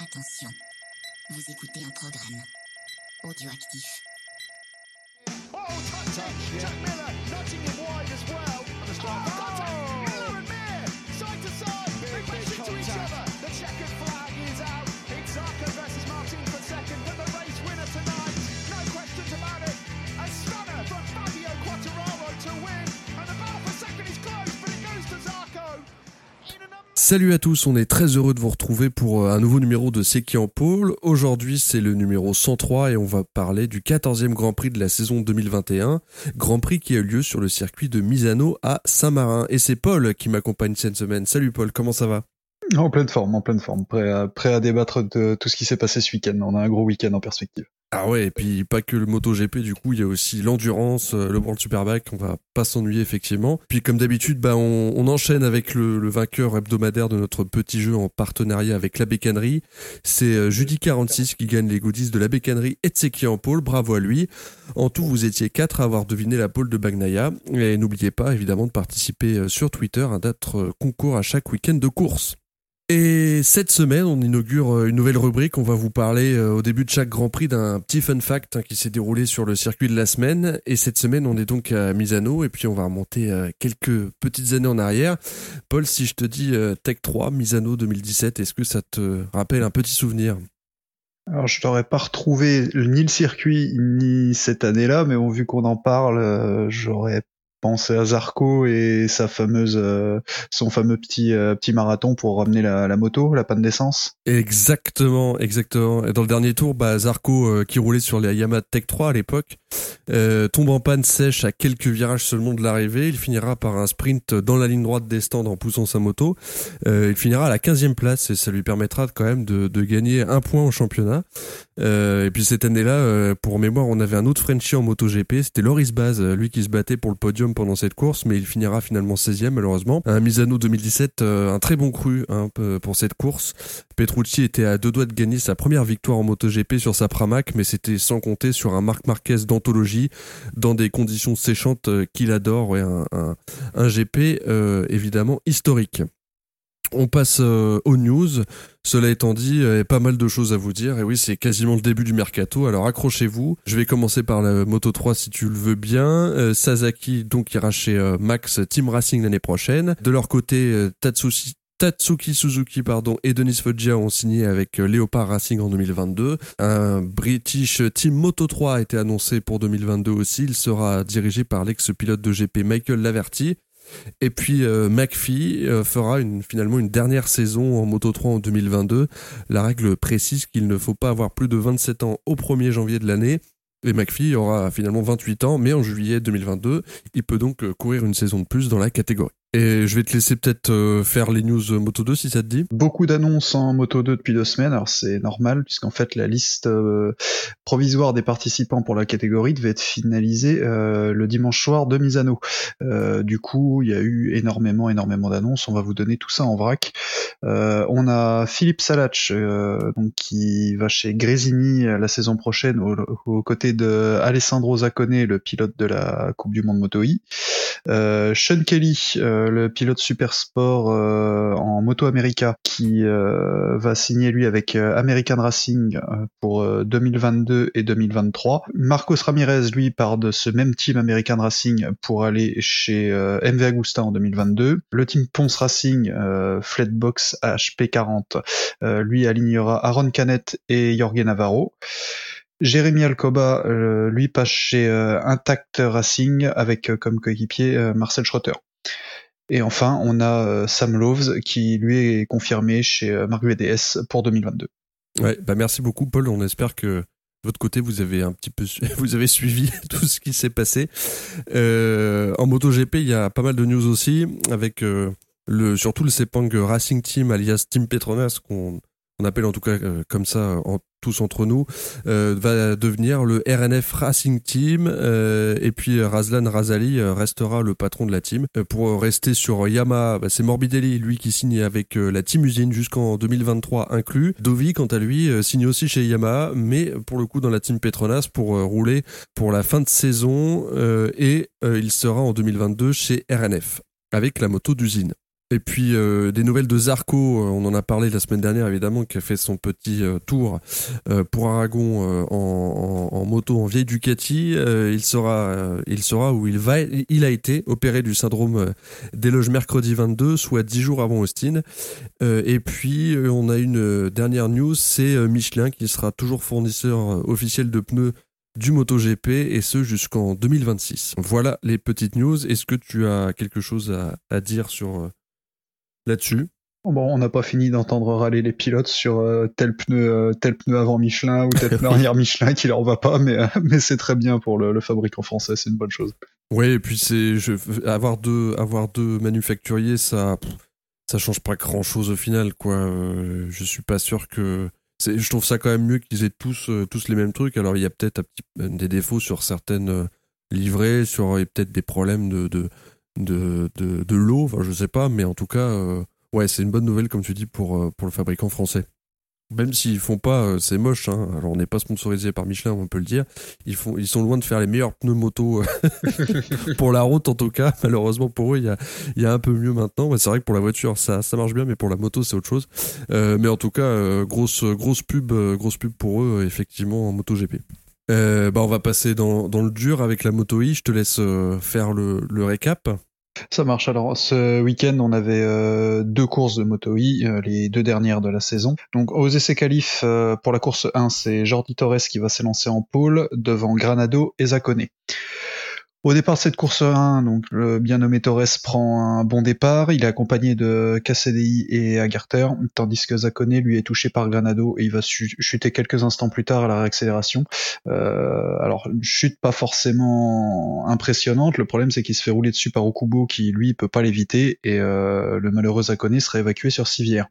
Attention, vous écoutez un programme audioactif. Oh, touch Jack Miller nudging him wide as well. Oh, Salut à tous, on est très heureux de vous retrouver pour euh, un nouveau numéro de C'est qui en pôle. Aujourd'hui, c'est le numéro 103 et on va parler du 14e Grand Prix de la saison 2021. Grand Prix qui a eu lieu sur le circuit de Misano à Saint-Marin. Et c'est Paul qui m'accompagne cette semaine. Salut Paul, comment ça va? En pleine forme, en pleine forme. Prêt à, prêt à débattre de tout ce qui s'est passé ce week-end. On a un gros week-end en perspective. Ah ouais, et puis pas que le MotoGP, du coup, il y a aussi l'endurance, euh, le World Superbike, on va pas s'ennuyer effectivement. Puis comme d'habitude, bah, on, enchaîne avec le, vainqueur hebdomadaire de notre petit jeu en partenariat avec la bécannerie. C'est euh, Judy46 qui gagne les goodies de la bécannerie et Tseki en pôle, bravo à lui. En tout, vous étiez quatre à avoir deviné la pôle de Bagnaia. Et n'oubliez pas évidemment de participer euh, sur Twitter à notre euh, concours à chaque week-end de course. Et cette semaine, on inaugure euh, une nouvelle rubrique. On va vous parler euh, au début de chaque Grand Prix d'un petit fun fact hein, qui s'est déroulé sur le circuit de la semaine. Et cette semaine, on est donc à Misano et puis on va remonter euh, quelques petites années en arrière. Paul, si je te dis Tech 3, Misano 2017, est-ce que ça te rappelle un petit souvenir? Alors, je n'aurais pas retrouvé ni le circuit, ni cette année-là, mais vu qu'on en parle, j'aurais pensé à Zarco et sa fameuse, euh, son fameux petit, euh, petit marathon pour ramener la, la moto, la panne d'essence. Exactement, exactement. Et dans le dernier tour, bah, Zarco, euh, qui roulait sur les Yamaha Tech 3 à l'époque, euh, tombe en panne sèche à quelques virages seulement de l'arrivée. Il finira par un sprint dans la ligne droite des stands en poussant sa moto. Euh, il finira à la 15e place et ça lui permettra quand même de, gagner un point au championnat. Euh, et puis cette année-là, pour mémoire, on avait un autre Frenchie en MotoGP, c'était Loris Baz, lui qui se battait pour le podium pendant cette course, mais il finira finalement 16e malheureusement. Un Misano 2017, euh, un très bon cru hein, pour cette course. Petrucci était à deux doigts de gagner sa première victoire en MotoGP sur sa Pramac, mais c'était sans compter sur un Marc Marquez dans des conditions séchantes euh, qu'il adore, ouais, un, GP euh, évidemment historique. On passe euh, aux news. Cela étant dit, il y a pas mal de choses à vous dire. Et oui, c'est quasiment le début du mercato. Alors accrochez-vous. Je vais commencer par la Moto 3 si tu le veux bien. Sasaki donc ira chez Max Team Racing l'année prochaine. De leur côté, Tatsushi Tatsuki Suzuki pardon et Denis Foggia ont signé avec euh, Leopard Racing en 2022. Un British Team Moto 3 a été annoncé pour 2022 aussi. Il sera dirigé par l'ex-pilote de GP Michael Laverty. Et puis euh, McPhee euh, fera finalement une dernière saison en Moto 3 en 2022. La règle précise qu'il ne faut pas avoir plus de 27 ans au 1er janvier de l'année. Et McPhee aura finalement 28 ans, mais en juillet 2022, il peut donc courir une saison de plus dans la catégorie. Et je vais te laisser peut-être euh, faire les news euh, Moto 2 si ça te dit. Beaucoup d'annonces en Moto 2 depuis deux semaines, alors c'est normal, puisqu'en fait la liste euh, provisoire des participants pour la catégorie devait être finalisée le dimanche soir de Misano. Du coup, il y a eu énormément, énormément d'annonces, on va vous donner tout ça en vrac. On a Philippe Salach, qui va chez Grésini la saison prochaine, aux, côtés de Alessandro Zaccone, le pilote de la Coupe du Monde Moto I. Sean Kelly, le pilote super sport euh, en Moto America, qui euh, va signer lui avec euh, American Racing pour euh, 2022 et 2023. Marcos Ramirez, lui, part de ce même team American Racing pour aller chez MV Agusta en 2022. Le team Ponce Racing, Flatbox HP40, euh, lui alignera Aaron Canet et Jorge Navarro. Jérémy Alcoba, lui, passe chez euh, Intact Racing avec comme coéquipier Marcel Schroeter. Et enfin, on a euh, Sam Loves qui lui est confirmé chez euh, Mark VDS pour 2022. Ouais, bah merci beaucoup Paul. On espère que de votre côté vous avez un petit peu vous avez suivi tout ce qui s'est passé. Euh, en MotoGP, il y a pas mal de news aussi avec le surtout le Sepang Racing Team alias Team Petronas qu'on on appelle en tout cas comme ça en, tous entre nous, euh, va devenir le RNF Racing Team euh, et puis euh, Razlan Razali restera le patron de la team. Pour rester sur Yamaha, bah, c'est Morbidelli lui qui signe avec la team usine jusqu'en 2023 inclus. Dovi quant à lui signe aussi chez Yamaha mais pour le coup dans la team Petronas pour rouler pour la fin de saison et il sera en 2022 chez RNF avec la moto d'usine. Et puis euh, des nouvelles de Zarco, euh, on en a parlé la semaine dernière évidemment, qui a fait son petit euh, tour pour Aragon en, moto en vieille Ducati. il sera, il sera où il va. Il a été opéré du syndrome des loges mercredi 22, soit 10 jours avant Austin. et puis on a une dernière news, c'est Michelin qui sera toujours fournisseur officiel de pneus du MotoGP et ce jusqu'en 2026. Voilà les petites news. Est-ce que tu as quelque chose à dire sur là-dessus. Bon, on n'a pas fini d'entendre râler les pilotes sur euh, tel pneu, euh, tel pneu avant Michelin ou tel pneu arrière Michelin qui leur va pas, mais, euh, mais c'est très bien pour le, le fabricant français, c'est une bonne chose. Oui, et puis c'est avoir deux avoir deux manufacturiers, ça ça change pas grand chose au final, quoi. je suis pas sûr que je trouve ça quand même mieux qu'ils aient tous tous les mêmes trucs. Alors il y a peut-être des défauts sur certaines livrées, sur peut-être des problèmes de, de de, de, de l'eau, enfin, je sais pas, mais en tout cas, euh, ouais, c'est une bonne nouvelle, comme tu dis, pour, euh, pour le fabricant français. Même s'ils font pas, euh, c'est moche, hein. alors on n'est pas sponsorisé par Michelin, on peut le dire. Ils, font, ils sont loin de faire les meilleurs pneus moto pour la route, en tout cas. Malheureusement pour eux, il y a, y a un peu mieux maintenant. c'est vrai que pour la voiture, ça, ça marche bien, mais pour la moto, c'est autre chose. mais en tout cas, grosse, grosse, pub, grosse pub pour eux, effectivement, en MotoGP. Euh, bah on va passer dans, le dur avec la Moto I. Je te laisse euh, faire le, récap. Ça marche. Alors ce week-end, on avait euh, deux courses de Moto euh, les deux dernières de la saison. Donc aux essais qualifs pour la course 1, c'est Jordi Torres qui va s'élancer en pôle devant Granado et Zacone. Au départ de cette course 1, donc le bien nommé Torres prend un bon départ. Il est accompagné de KCDI et Agarter, tandis que Zacone lui est touché par Granado et il va chuter quelques instants plus tard à la réaccélération. Euh, alors une chute pas forcément impressionnante. Le problème c'est qu'il se fait rouler dessus par Okubo qui lui peut pas l'éviter et euh, le malheureux Zacone serait évacué sur civière.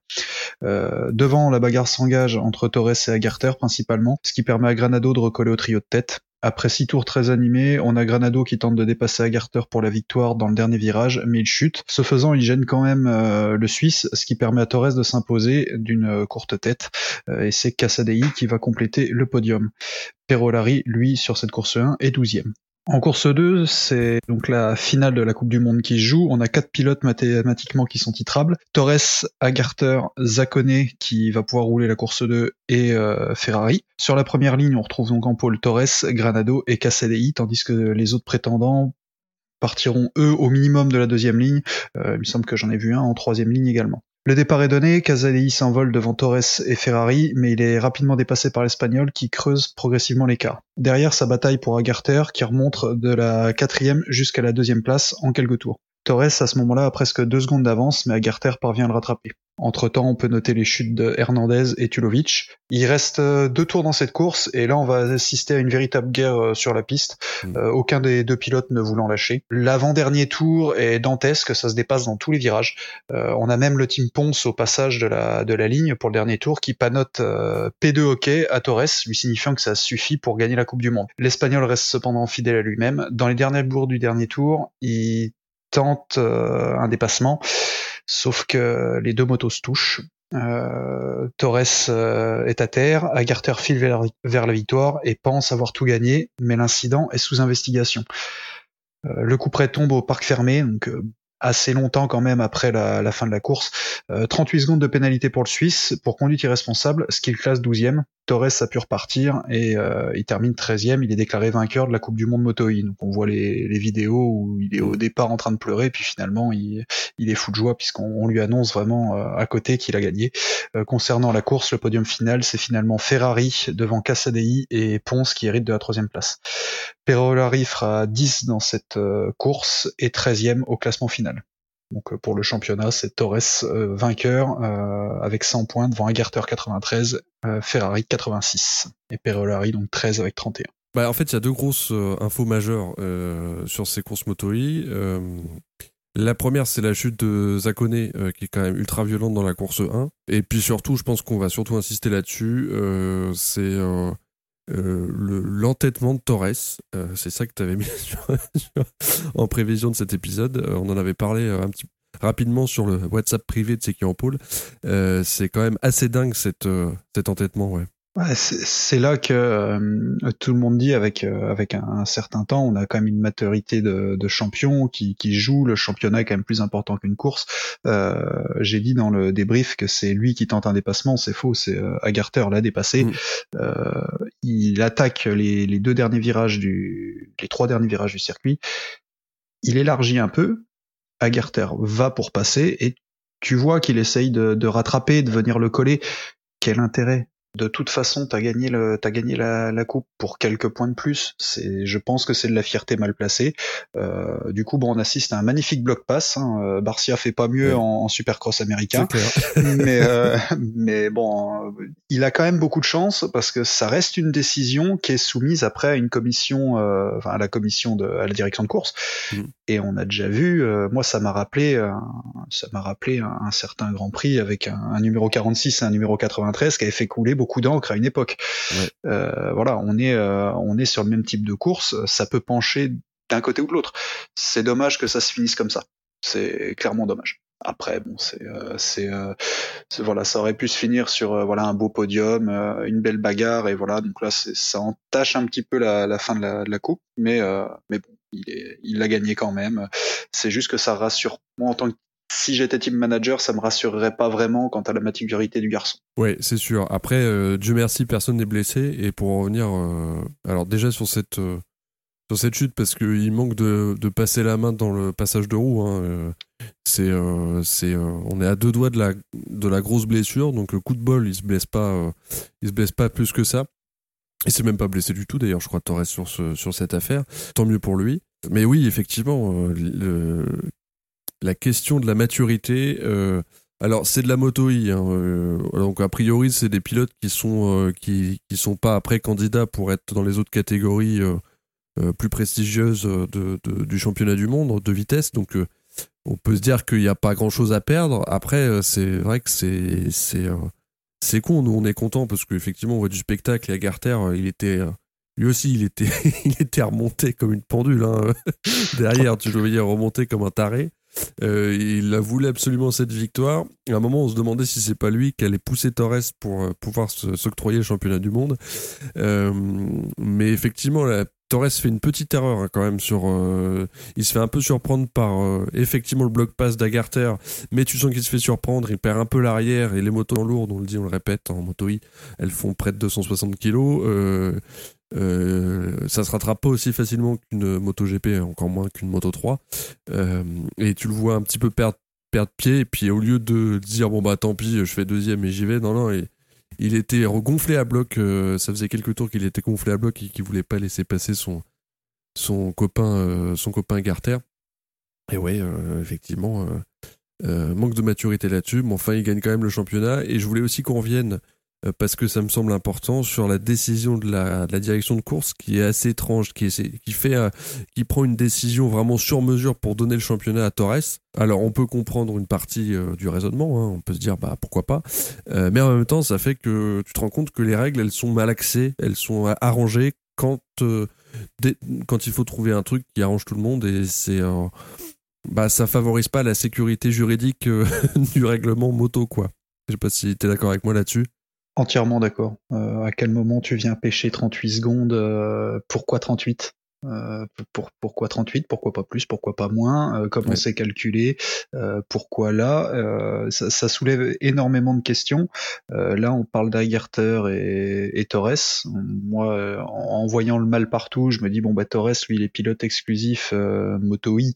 Euh, devant, la bagarre s'engage entre Torres et Agarter principalement, ce qui permet à Granado de recoller au trio de tête. Après six tours très animés, on a Granado qui tente de dépasser Agarter pour la victoire dans le dernier virage, mais il chute. Ce faisant, il gêne quand même euh, le Suisse, ce qui permet à Torres de s'imposer d'une euh, courte tête. Euh, et c'est Cassadei qui va compléter le podium. Perolari, lui, sur cette course 1, est 12 en course 2, c'est donc la finale de la Coupe du Monde qui joue. On a quatre pilotes mathématiquement qui sont titrables. Torres, Agarter, Zacone qui va pouvoir rouler la course 2 et euh, Ferrari. Sur la première ligne, on retrouve donc en pôle Torres, Granado et Cassadei, tandis que les autres prétendants partiront eux au minimum de la deuxième ligne. Euh, il me semble que j'en ai vu un en troisième ligne également. Le départ est donné, Casadei s'envole devant Torres et Ferrari, mais il est rapidement dépassé par l'Espagnol qui creuse progressivement l'écart. Derrière, sa bataille pour Agarter qui remonte de la quatrième jusqu'à la deuxième place en quelques tours. Torres, à ce moment-là, a presque deux secondes d'avance, mais Agarter parvient à le rattraper. Entre-temps, on peut noter les chutes de Hernandez et Tulovic. Il reste euh, deux tours dans cette course, et là, on va assister à une véritable guerre euh, sur la piste, mm. euh, aucun des deux pilotes ne voulant lâcher. L'avant-dernier tour est dantesque, ça se dépasse dans tous les virages. on a même le team Ponce au passage de la, de la ligne pour le dernier tour qui panote P2 hockey à Torres, lui signifiant que ça suffit pour gagner la Coupe du Monde. L'Espagnol reste cependant fidèle à lui-même. Dans les derniers bourgs du dernier tour, il tente un dépassement Sauf que les deux motos se touchent. Euh, Torres euh, est à terre, Agarter file vers, la victoire et pense avoir tout gagné, mais l'incident est sous investigation. Euh, le coup près tombe au parc fermé, donc assez longtemps quand même après la, fin de la course. 38 secondes de pénalité pour le Suisse pour conduite irresponsable, ce classe 12e. Torres a pu repartir et euh, il termine 13e. Il est déclaré vainqueur de la Coupe du Monde Moto E. Donc on voit les, vidéos où il est au départ en train de pleurer, puis finalement il, est fou de joie puisqu'on lui annonce vraiment euh, à côté qu'il a gagné. Euh, concernant la course, le podium final, c'est finalement Ferrari devant Cassadei et Ponce qui hérite de la troisième place. Perolari fera 10 dans cette course et 13e au classement final. Donc euh, pour le championnat, c'est Torres euh, vainqueur euh, avec 100 points devant Agarter 93, Ferrari 86 et Perolari donc 13 avec 31. Bah, en fait, il y a deux grosses infos majeures sur ces courses moto la première, c'est la chute de Zakone, qui est quand même ultra violente dans la course 1. Et puis surtout, je pense qu'on va surtout insister là-dessus, c'est l'entêtement de Torres. c'est ça que tu avais mis en prévision de cet épisode. on en avait parlé un petit rapidement sur le WhatsApp privé de ceux qui en c'est quand même assez dingue cette, cet entêtement, ouais. Ouais, c'est là que euh, tout le monde dit avec euh, avec un, certain temps, on a quand même une maturité de, de champion qui, qui joue. Le championnat est quand même plus important qu'une course. Euh, J'ai dit dans le débrief que c'est lui qui tente un dépassement, c'est faux. C'est euh, Agarter l'a dépassé. Mm. Euh, il attaque les, les deux derniers virages du, les trois derniers virages du circuit. Il élargit un peu. Agarter va pour passer et tu vois qu'il essaye de, de rattraper, de venir le coller. Quel intérêt? De toute façon, t'as gagné le, t'as gagné la, la, coupe pour quelques points de plus. C'est, je pense que c'est de la fierté mal placée. Euh, du coup, bon, on assiste à un magnifique bloc pass. Hein. Euh, Barcia fait pas mieux en, en, Supercross américain, mais euh, mais bon, il a quand même beaucoup de chance parce que ça reste une décision qui est soumise après à une commission, euh, enfin à la commission de, à la direction de course. Mm. Et on a déjà vu, euh, moi, ça m'a rappelé, ça m'a rappelé un, certain Grand Prix avec un, un, numéro 46 et un numéro 93 qui avait fait couler beaucoup d'encre à une époque. Euh, voilà, on est euh, on est sur le même type de course, ça peut pencher d'un côté ou de l'autre. C'est dommage que ça se finisse comme ça. C'est clairement dommage. Après, bon, c'est, euh, c'est, voilà, ça aurait pu se finir sur voilà un beau podium, une belle bagarre et voilà. Donc là, ça entache un petit peu la, fin de la, coupe, mais mais bon, il est, il l'a gagné quand même. C'est juste que ça rassure moi en tant que si j'étais team manager, ça me rassurerait pas vraiment quant à la maturité du garçon. Ouais, c'est sûr. Après, euh, Dieu merci, personne n'est blessé. Et pour en revenir, euh, alors déjà sur cette euh, sur cette chute, parce qu'il manque de, de, passer la main dans le passage de roue. Hein, c'est c'est on est à deux doigts de la de la grosse blessure, donc le coup de bol, il se blesse pas, il se blesse pas plus que ça. Il s'est même pas blessé du tout d'ailleurs, je crois Torres sur ce, sur cette affaire. Tant mieux pour lui. Mais oui, effectivement, le, la question de la maturité. Euh, alors c'est de la moto I, hein, euh, donc a priori c'est des pilotes qui sont euh, qui qui sont pas après candidats pour être dans les autres catégories plus prestigieuses de, du championnat du monde de vitesse. Donc on peut se dire qu'il n'y a pas grand chose à perdre. Après c'est vrai que c'est c'est c'est con. Nous on est content parce qu'effectivement on voit du spectacle et Agarter il était lui aussi, il était, il était remonté comme une pendule. Hein. Derrière, tu le voyais remonter comme un taré. Euh, il a voulu absolument cette victoire. À un moment, on se demandait si c'est pas lui qui allait pousser Torres pour euh, pouvoir s'octroyer le championnat du monde. Euh, mais effectivement, Torres fait une petite erreur hein, quand même sur. il se fait un peu surprendre par effectivement le bloc pass d'Agarter, mais tu sens qu'il se fait surprendre. Il perd un peu l'arrière et les motos lourdes, on le dit, on le répète en moto I, elles font près de 260 kilos. Euh, ça se rattrape pas aussi facilement qu'une moto GP, encore moins qu'une moto 3. Euh, et tu le vois un petit peu perdre, pied, et puis au lieu de dire bon bah tant pis, je fais deuxième et j'y vais, non, non, et, il était gonflé à bloc, euh, ça faisait quelques tours qu'il était gonflé à bloc et qu'il voulait pas laisser passer son, copain, son copain Garter. Et ouais, effectivement, manque de maturité là-dessus, mais enfin il gagne quand même le championnat, et je voulais aussi qu'on revienne euh, parce que ça me semble important sur la décision de la, direction de course qui est assez étrange, qui, fait, euh, qui prend une décision vraiment sur mesure pour donner le championnat à Torres. Alors on peut comprendre une partie euh, du raisonnement, hein. on peut se dire bah pourquoi pas, mais en même temps ça fait que tu te rends compte que les règles elles sont mal axées, elles sont arrangées quand quand il faut trouver un truc qui arrange tout le monde et c'est bah ça favorise pas la sécurité juridique du règlement moto quoi. Je sais pas si tu es d'accord avec moi là-dessus. Entièrement d'accord. Euh, à quel moment tu viens pêcher 38 secondes euh, Pourquoi 38 euh, pour, pourquoi 38 Pourquoi pas plus? Pourquoi pas moins? Euh, Comment c'est calculé? Euh, Pourquoi là? Euh, ça, ça, soulève énormément de questions. là, on parle d'Agerter et, et, Torres. Moi, en, voyant le mal partout, je me dis bon bah Torres, lui, il est pilote exclusif Moto I.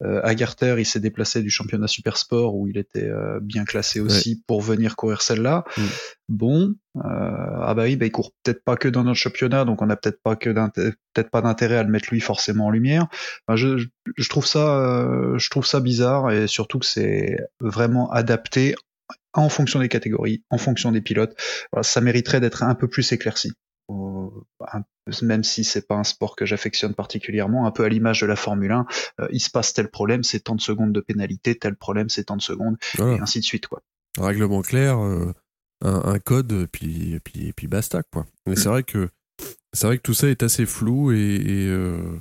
Agerter, il s'est déplacé du championnat Super Sport où il était bien classé aussi pour venir courir celle-là. Mm. Bon, ah bah oui, bah il court peut-être pas que dans notre championnat, donc on a peut-être pas que peut-être pas d'intérêt à le mettre lui forcément en lumière. je, je, trouve ça, euh, je trouve ça bizarre et surtout que c'est vraiment adapté en fonction des catégories, en fonction des pilotes. Voilà, ça mériterait d'être un peu plus éclairci. Euh, même si c'est pas un sport que j'affectionne particulièrement, un peu à l'image de la Formule 1, euh, il se passe tel problème, c'est tant de secondes de pénalité, tel problème, c'est tant de secondes, et ainsi de suite, quoi. règlement clair, un, code, puis, puis, puis basta, quoi. Mais c'est vrai que c'est vrai que tout ça est assez flou et, euh,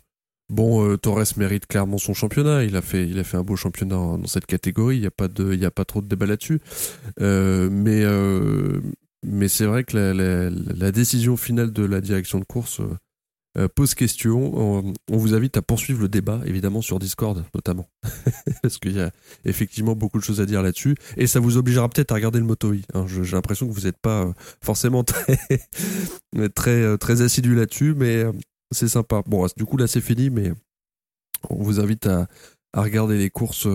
bon, euh, Torres mérite clairement son championnat. Il a fait, il a fait un beau championnat dans cette catégorie. Il n'y a pas de, il y a pas trop de débat là-dessus. Euh, mais mais c'est vrai que la, décision finale de la direction de course euh, pose question. On, vous invite à poursuivre le débat, évidemment, sur Discord, notamment. Parce qu'il y a effectivement beaucoup de choses à dire là-dessus. Et ça vous obligera peut-être à regarder le moto hein. J'ai l'impression que vous n'êtes pas euh, forcément très, très, euh, très assidu là-dessus, mais c'est sympa. Bon, du coup, là, c'est fini, mais on vous invite à regarder les courses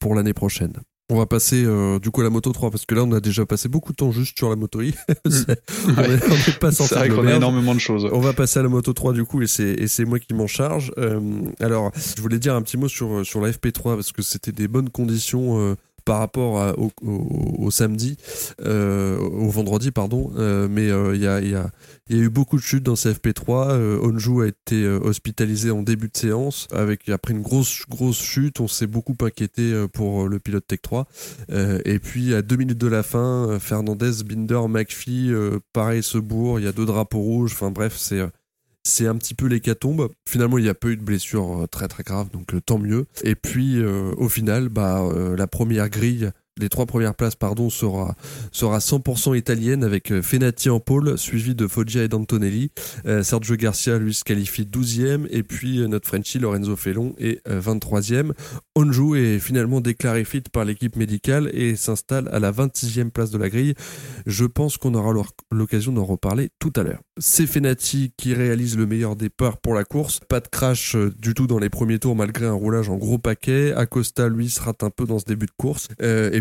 pour l'année prochaine. On va passer euh, du coup à la moto 3 parce que là on a déjà passé beaucoup de temps juste sur la moto I. on n'est pas C'est vrai qu'on a énormément de choses. On va passer à la moto 3 du coup et c'est et c'est moi qui m'en charge. Euh, alors je voulais dire un petit mot sur sur la FP3 parce que c'était des bonnes conditions euh, par rapport au, samedi, euh, au vendredi, pardon. Euh, mais il euh, y, a, y, a, y, a, eu beaucoup de chutes dans CFP3. Onju a été hospitalisé en début de séance avec après une grosse grosse chute. On s'est beaucoup inquiété pour le pilote Tech 3. et puis à deux minutes de la fin, Fernandez, Binder, McPhee, pareil se bourre. Il y a deux drapeaux rouges. Enfin bref, c'est c'est un petit peu l'hécatombe. Finalement, il n'y a pas eu de blessure euh, très très grave, donc euh, tant mieux. Et puis, euh, au final, bah, la première grille les trois premières places pardon sera sera 100% italienne avec euh, Fenati en pôle suivi de Foggia et d'Antonelli euh, Sergio Garcia lui se qualifie 12e et puis euh, notre Frenchie Lorenzo Felon est 23e Onju est finalement déclaré fit par l'équipe médicale et s'installe à la 26e place de la grille. Je pense qu'on aura l'occasion d'en reparler tout à l'heure. C'est Fenati qui réalise le meilleur départ pour la course. Pas de crash du tout dans les premiers tours malgré un roulage en gros paquet. Acosta lui se un peu dans ce début de course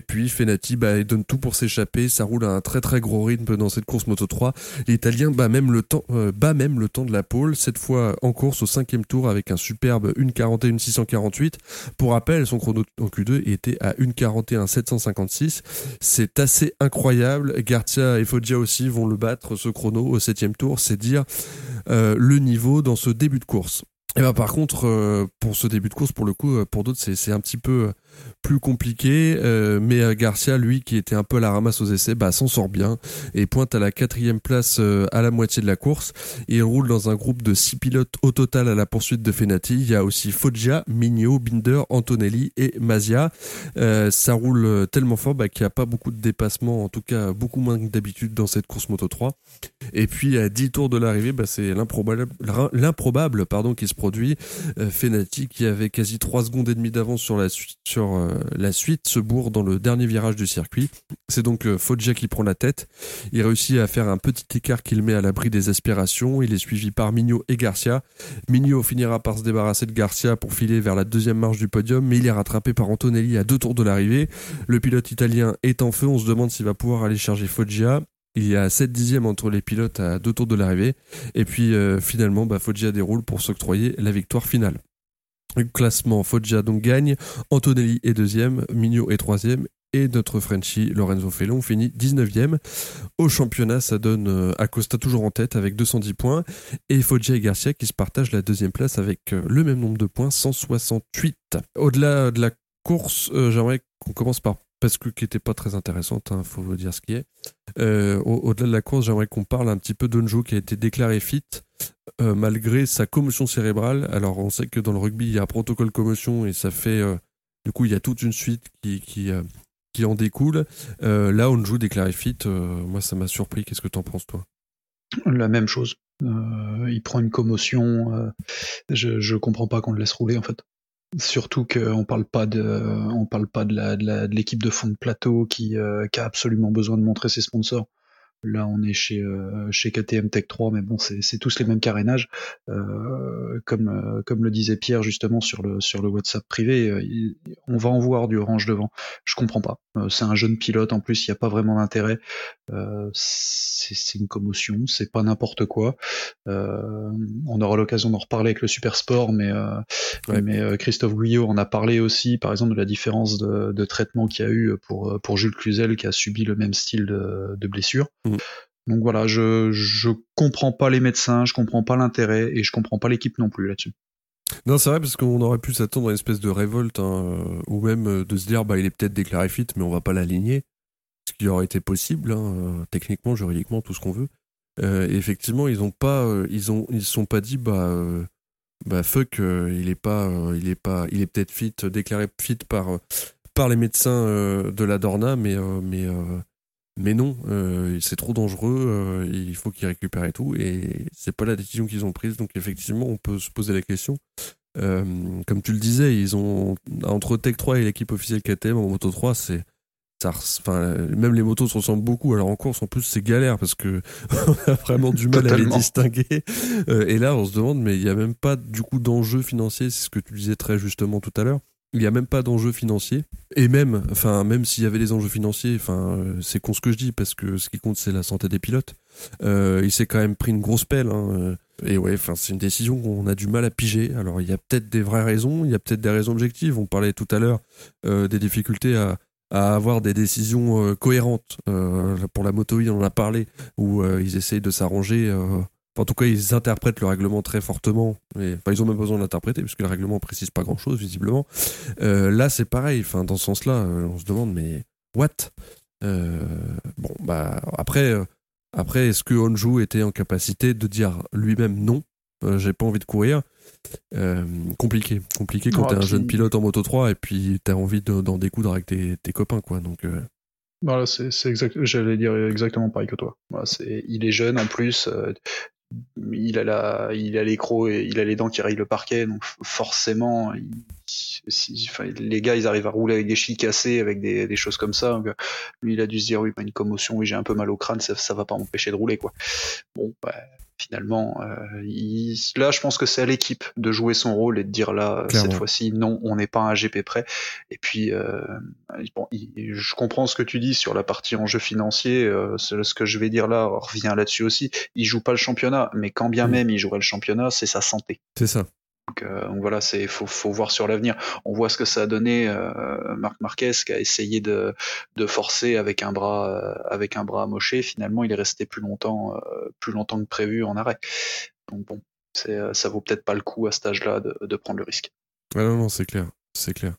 et puis Fenati, bah, il donne tout pour s'échapper. Ça roule à un très très gros rythme dans cette course Moto 3. L'Italien bat même le temps, euh, bat même le temps de la pole. Cette fois en course au cinquième tour avec un superbe 1.41 648. Pour rappel, son chrono en Q2 était à 1.41 756. C'est assez incroyable. Garcia et Foggia aussi vont le battre ce chrono au septième tour. C'est dire euh, le niveau dans ce début de course. Et ben par contre, euh, pour ce début de course, pour le coup, pour d'autres, c'est un petit peu plus compliqué. Euh, mais euh, Garcia, lui, qui était un peu à la ramasse aux essais, bah, s'en sort bien et pointe à la quatrième place euh, à la moitié de la course. il roule dans un groupe de six pilotes au total à la poursuite de Fenati. Il y a aussi Foggia, Mignot, Binder, Antonelli et Mazia. ça roule tellement fort bah, qu'il n'y a pas beaucoup de dépassements, en tout cas beaucoup moins que d'habitude dans cette course Moto 3. Et puis à 10 tours de l'arrivée, bah, c'est l'improbable, qui se produit. Fenati qui avait quasi 3 secondes et demie d'avance sur la sur la suite se bourre dans le dernier virage du circuit. C'est donc euh, Foggia qui prend la tête. Il réussit à faire un petit écart qu'il met à l'abri des aspirations. Il est suivi par Mignot et Garcia. Mignot finira par se débarrasser de Garcia pour filer vers la deuxième marche du podium, mais il est rattrapé par Antonelli à deux tours de l'arrivée. Le pilote italien est en feu. On se demande s'il va pouvoir aller charger Foggia. Il y a 7 dixièmes entre les pilotes à deux tours de l'arrivée. Et puis euh, finalement, bah, Foggia déroule pour s'octroyer la victoire finale. Classement, Foggia donc gagne, Antonelli est deuxième, Mignot est troisième et notre Frenchie Lorenzo Felon finit 19e. Au championnat, ça donne euh, Acosta toujours en tête avec 210 points et Foggia et Garcia qui se partagent la deuxième place avec euh, le même nombre de points, 168. Au-delà de la course, euh, j'aimerais qu'on commence par parce que qui n'était pas très intéressante, il hein, faut vous dire ce qui est. Au-delà de la course, j'aimerais qu'on parle un petit peu d'Onjo qui a été déclaré fit. Euh, malgré sa commotion cérébrale. Alors on sait que dans le rugby il y a un protocole commotion et ça fait euh, du coup il y a toute une suite qui qui, euh, qui en découle. là on joue déclaré fit. moi ça m'a surpris. Qu'est-ce que t'en penses toi? La même chose. il prend une commotion. je je comprends pas qu'on le laisse rouler en fait. Surtout qu'on parle pas de, on parle pas de la de l'équipe de fond de plateau qui a absolument besoin de montrer ses sponsors. Là, on est chez euh, chez KTM Tech 3, mais bon, c'est tous les mêmes carénages. Euh, comme euh, comme le disait Pierre justement sur le sur le WhatsApp privé, on va en voir du orange devant. Je comprends pas. c'est un jeune pilote en plus, il n'y a pas vraiment d'intérêt. c'est une commotion, c'est pas n'importe quoi. on aura l'occasion d'en reparler avec le Super Sport, mais mais Christophe Guyot en a parlé aussi, par exemple de la différence de, de traitement qu'il y a eu pour pour Jules Cluzel qui a subi le même style de, de blessure. Mm. Donc voilà, je je comprends pas les médecins, je comprends pas l'intérêt et je comprends pas l'équipe non plus là-dessus. Non, c'est vrai parce qu'on aurait pu s'attendre à une espèce de révolte hein, euh, ou même euh, de se dire bah il est peut-être déclaré fit mais on va pas l'aligner, ce qui aurait été possible hein, euh, techniquement, juridiquement, tout ce qu'on veut. effectivement, ils ont pas, ils ont, ils se sont pas dit bah bah fuck, il est pas, il est pas, il est peut-être fit, déclaré fit par par les médecins de la Dorna, mais mais mais non, euh, c'est trop dangereux, euh, il faut qu'ils récupèrent et tout, et c'est pas la décision qu'ils ont prise. Donc effectivement, on peut se poser la question. Euh, comme tu le disais, ils ont entre Tech 3 et l'équipe officielle KTM en Moto 3, c'est enfin, même les motos se ressemblent beaucoup. Alors en course, en plus, c'est galère parce que on a vraiment du mal à les distinguer. et là, on se demande, mais il y a même pas du coup d'enjeu financier. C'est ce que tu disais très justement tout à l'heure il n'y a même pas d'enjeu financier. Et même, enfin, même s'il y avait des enjeux financiers, enfin, euh, c'est con ce que je dis parce que ce qui compte c'est la santé des pilotes. Euh, il s'est quand même pris une grosse pelle. Hein, euh, et ouais, enfin, c'est une décision qu'on a du mal à piger. Alors, il y a peut-être des vraies raisons, il y a peut-être des raisons objectives. On parlait tout à l'heure des difficultés à, à avoir des décisions cohérentes. pour la moto, on en a parlé, où ils essayent de s'arranger en tout cas, ils interprètent le règlement très fortement. Et, enfin, ils ont même besoin de l'interpréter, puisque le règlement précise pas grand-chose, visiblement. Euh, là, c'est pareil. Enfin, dans ce sens-là, euh, on se demande, mais what? Euh, Bon, bah après, après, est-ce que Honju était en capacité de dire lui-même non? J'ai pas envie de courir. compliqué, compliqué quand tu t'es un jeune pilote en moto 3 et puis t'as envie d'en découdre avec tes, tes copains, quoi. Donc. Voilà, c'est exact. J'allais dire exactement pareil que toi. Voilà, il est jeune en plus il a la, il a l'écro et il a les dents qui rayent le parquet, donc forcément, les gars, ils arrivent à rouler avec des chevilles cassées, avec des, choses comme ça. lui, il a dû se dire, oui, pas une commotion, oui, j'ai un peu mal au crâne, ça, ça va pas m'empêcher de rouler, quoi. Bon, bah, finalement, euh, là, je pense que c'est à l'équipe de jouer son rôle et de dire là, cette fois-ci, non, on n'est pas un GP prêt. Et puis, euh, bon, je comprends ce que tu dis sur la partie enjeu financier. Euh, ce que je vais dire là revient là-dessus aussi. Il joue pas le championnat, mais quand bien mm. même il jouerait le championnat, c'est sa santé. C'est ça. Euh, donc, voilà, c'est faut, voir sur l'avenir. On voit ce que ça a donné. Euh, Marc Marquez qui a essayé de, forcer avec un bras euh, avec un. Finalement, il est resté plus longtemps que prévu en arrêt. Donc bon, ça vaut peut-être pas le coup à cet âge-là de, prendre le risque. non, non, c'est clair, c'est clair.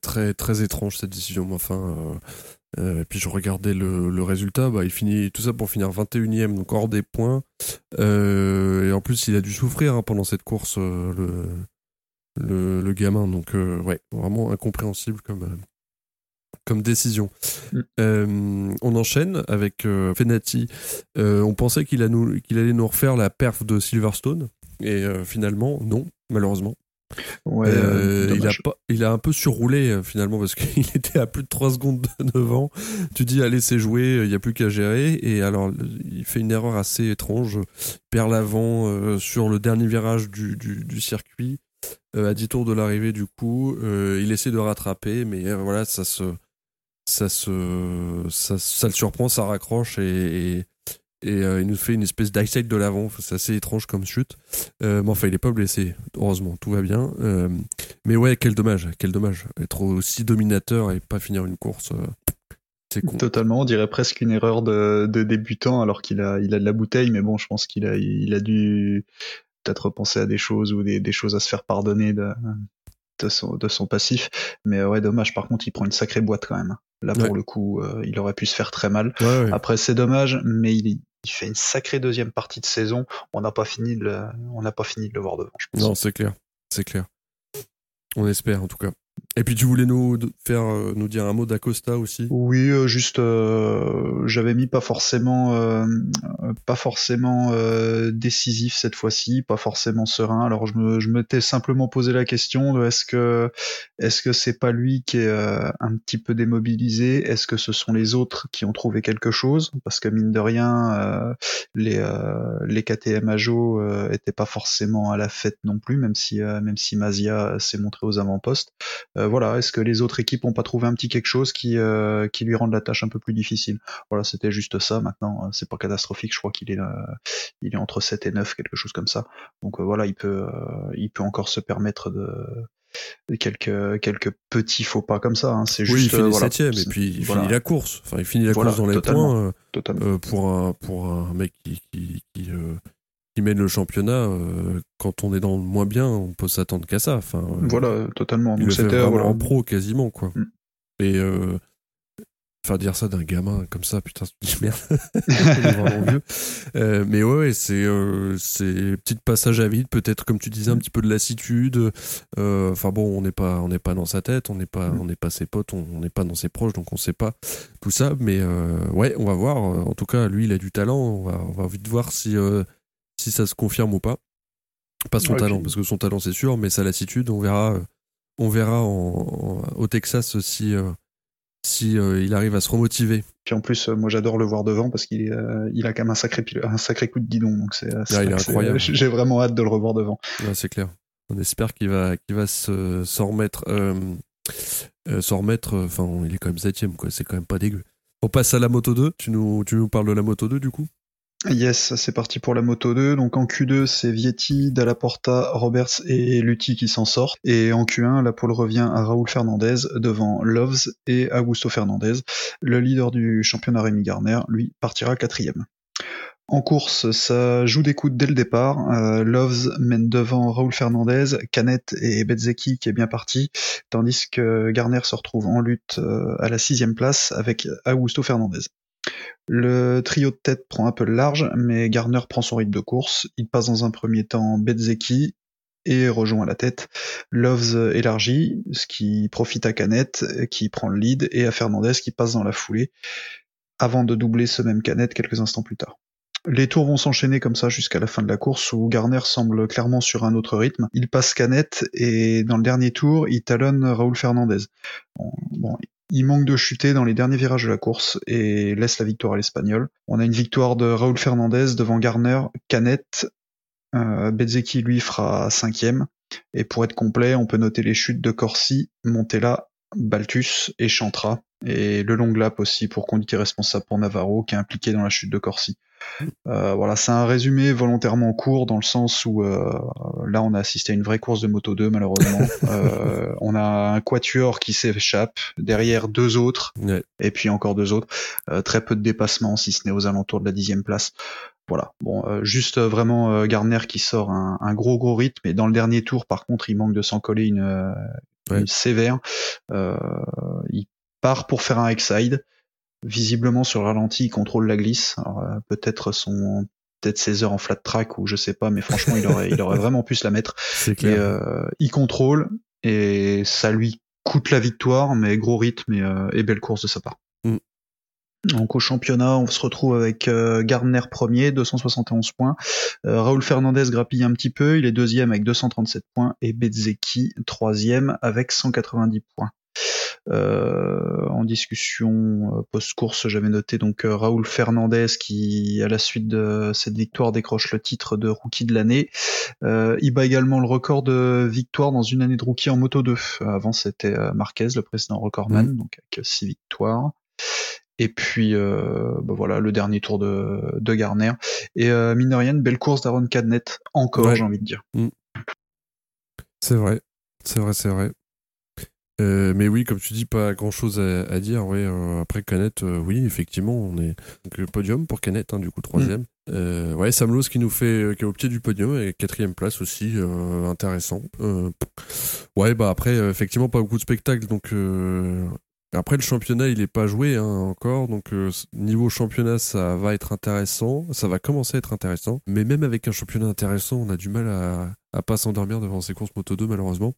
très très étrange cette décision. Enfin, euh, et puis je regardais le, le, résultat, bah, il finit tout ça pour finir 21ème, donc hors des points. Euh, et en plus, il a dû souffrir hein, pendant cette course, euh, le, le, le, gamin. Donc, euh, ouais, vraiment incompréhensible comme, comme décision. Mm. on enchaîne avec Fenati. on pensait qu'il allait nous refaire la perf de Silverstone. Et finalement, non, malheureusement. Ouais, euh, il, a pas, il a un peu surroulé euh, finalement parce qu'il était à plus de 3 secondes devant. Tu dis, allez, c'est joué, il n'y a plus qu'à gérer. Et alors, il fait une erreur assez étrange. Il perd l'avant euh, sur le dernier virage du, du, du circuit, à 10 tours de l'arrivée du coup. il essaie de rattraper, mais voilà, ça se. Ça, se, ça, ça, le surprend, ça raccroche et, et et euh, il nous fait une espèce d'eyesight de l'avant. C'est assez étrange comme chute. Euh, mais enfin, il est pas blessé. Heureusement, tout va bien. Euh, mais ouais, quel dommage, quel dommage. Être aussi dominateur et pas finir une course. c'est con. Totalement, on dirait presque une erreur de, débutant alors qu'il a, il a de la bouteille, mais bon, je pense qu'il a, il a dû peut-être penser à des choses ou des, des choses à se faire pardonner de, de son, de son passif. Mais ouais, dommage. Par contre, il prend une sacrée boîte quand même. Là, pour le coup, il aurait pu se faire très mal. Après, c'est dommage, mais il, il fait une sacrée deuxième partie de saison. On n'a pas fini de le, on de le voir devant. Je pense. Non, c'est clair, c'est clair. On espère en tout cas. Et puis tu voulais nous faire euh, nous dire un mot d'Acosta aussi? Oui, euh, juste euh, j'avais mis pas forcément pas forcément décisif cette fois-ci, pas forcément serein. Alors je me je m'étais simplement posé la question de est-ce que est-ce que c'est pas lui qui est un petit peu démobilisé? Est-ce que ce sont les autres qui ont trouvé quelque chose? Parce que mine de rien les les KTM Ajo étaient pas forcément à la fête non plus, même si même si Mazia s'est montré aux avant-postes. Euh, voilà, est-ce que les autres équipes n'ont pas trouvé un petit quelque chose qui, euh, qui lui rende la tâche un peu plus difficile? Voilà, c'était juste ça. Maintenant, euh, c'est pas catastrophique. Je crois qu'il est, il est entre 7 et 9, quelque chose comme ça. Donc voilà, il peut, il peut encore se permettre de quelques quelques petits faux pas comme ça. Hein. C'est oui, juste. il finit septième et puis il finit la course. Enfin, il finit la course dans les points. pour un pour un mec qui qui, qui, qui mène le championnat, euh, quand on est dans le moins bien, on peut s'attendre qu'à ça. Enfin, euh, voilà, totalement. Il le fait vraiment en pro quasiment, quoi. Mm. Et, euh, faire dire ça d'un gamin comme ça, putain, c'est merde. Vraiment vieux. Euh, mais ouais, ouais, c'est euh, c'est petit passage à vide, peut-être comme tu disais un petit peu de lassitude. Euh, Enfin bon, on n'est pas on n'est pas dans sa tête, on n'est pas on n'est pas ses potes, on n'est pas dans ses proches, donc on sait pas tout ça. Mais euh, ouais, on va voir. En tout cas, lui, il a du talent. On va on va vite voir si euh, si ça se confirme ou pas. Pas son Ouais, talent, puis- parce que son talent c'est sûr, mais sa lassitude, on verra. euh, On verra en- en- au Texas si euh, si euh, il arrive à se remotiver. Puis en plus, moi j'adore le voir devant parce qu'il il a quand même un sacré, un sacré coup de guidon. Donc c'est, Ah, incroyable. J'ai vraiment hâte de le revoir devant. Ouais, c'est clair. On espère qu'il va, qu'il va se, s'en remettre, euh, s'en remettre. euh, Enfin, il est quand même septième, quoi. C'est quand même pas dégueu. On passe à la moto 2. Tu nous, tu nous parles de la moto 2, du coup? Yes, c'est parti pour la Moto 2. Donc en Q2, c'est Vietti, Dalla Porta, Roberts et Lutti qui s'en sortent. Et en Q1, la pole revient à Raoul Fernandez devant Loves et Augusto Fernandez. Le leader du championnat Rémi Garner, lui, partira quatrième. En course, ça joue des coudes dès le départ. Euh, Loves mène devant Raoul Fernandez, Canet et Bezzecchi qui est bien parti, tandis que Garner se retrouve en lutte euh, à la sixième place avec Augusto Fernandez. Le trio de tête prend un peu le large, mais Garner prend son rythme de course. Il passe dans un premier temps Bezzecchi et rejoint la tête. Loves élargit, ce qui profite à Canet, qui prend le lead, et à Fernandez qui passe dans la foulée, avant de doubler ce même Canet quelques instants plus tard. Les tours vont s'enchaîner comme ça jusqu'à la fin de la course où Garner semble clairement sur un autre rythme. Il passe Canet et dans le dernier tour, il talonne Raoul Fernandez. Il manque de chuter dans les derniers virages de la course et laisse la victoire à l'Espagnol. On a une victoire de Raoul Fernandez devant Garner, Canet, euh, lui fera cinquième. Et pour être complet, on peut noter les chutes de Corsi, Montella, Baltus et Chantra. Et le long lap aussi pour est responsable pour Navarro qui est impliqué dans la chute de Corsi. Euh, voilà, c'est un résumé volontairement court dans le sens où euh, là on a assisté à une vraie course de Moto 2 malheureusement. Euh, on a un quatuor qui s'échappe, derrière deux autres, Ouais. et puis encore deux autres. Euh, très peu de dépassements si ce n'est aux alentours de la dixième place. Voilà. Bon, euh, juste vraiment Garner qui sort un, un gros gros rythme. Et dans le dernier tour, par contre, il manque de s'en coller une, Ouais. une sévère. Euh, il part pour faire un X-side. Visiblement sur le ralenti, il contrôle la glisse. Euh, peut-être son peut-être ses heures en flat track ou je sais pas, mais franchement, il aurait, il aurait vraiment pu se la mettre. C'est Et clair. euh, il contrôle et ça lui coûte la victoire, mais gros rythme et, euh, et belle course de sa part. Mm. Donc au championnat, on se retrouve avec euh, Gardner premier, 271 points. Euh, Raoul Fernandez grappille un petit peu, il est deuxième avec 237 points et Bezzecchi troisième avec 190 points. Euh, en discussion euh, post-course, j'avais noté donc euh, Raoul Fernandez qui, à la suite de cette victoire, décroche le titre de rookie de l'année. Euh, il bat également le record de victoire dans une année de rookie en Moto 2. Avant, c'était euh, Marquez, le précédent recordman, donc avec six victoires. Et puis, euh, bah voilà, le dernier tour de, de Garner. Et euh, mine de rien, une belle course d'Aaron Cadnet, encore, Ouais. j'ai envie de dire. C'est vrai. C'est vrai, c'est vrai. Euh, mais oui, comme tu dis, pas grand chose à, dire. Ouais, euh, après Canet, euh, oui, effectivement, on est donc, le podium pour Canet, hein, du coup troisième. Euh, ouais, qui nous fait, euh, qui est au pied du podium et quatrième place aussi, euh, intéressant. Euh, ouais, bah après, euh, effectivement, pas beaucoup de spectacles, donc euh, après le championnat, il est pas joué hein, encore, donc euh, niveau championnat, ça va être intéressant, ça va commencer à être intéressant. Mais même avec un championnat intéressant, on a du mal à, à pas s'endormir devant ces courses Moto 2 malheureusement.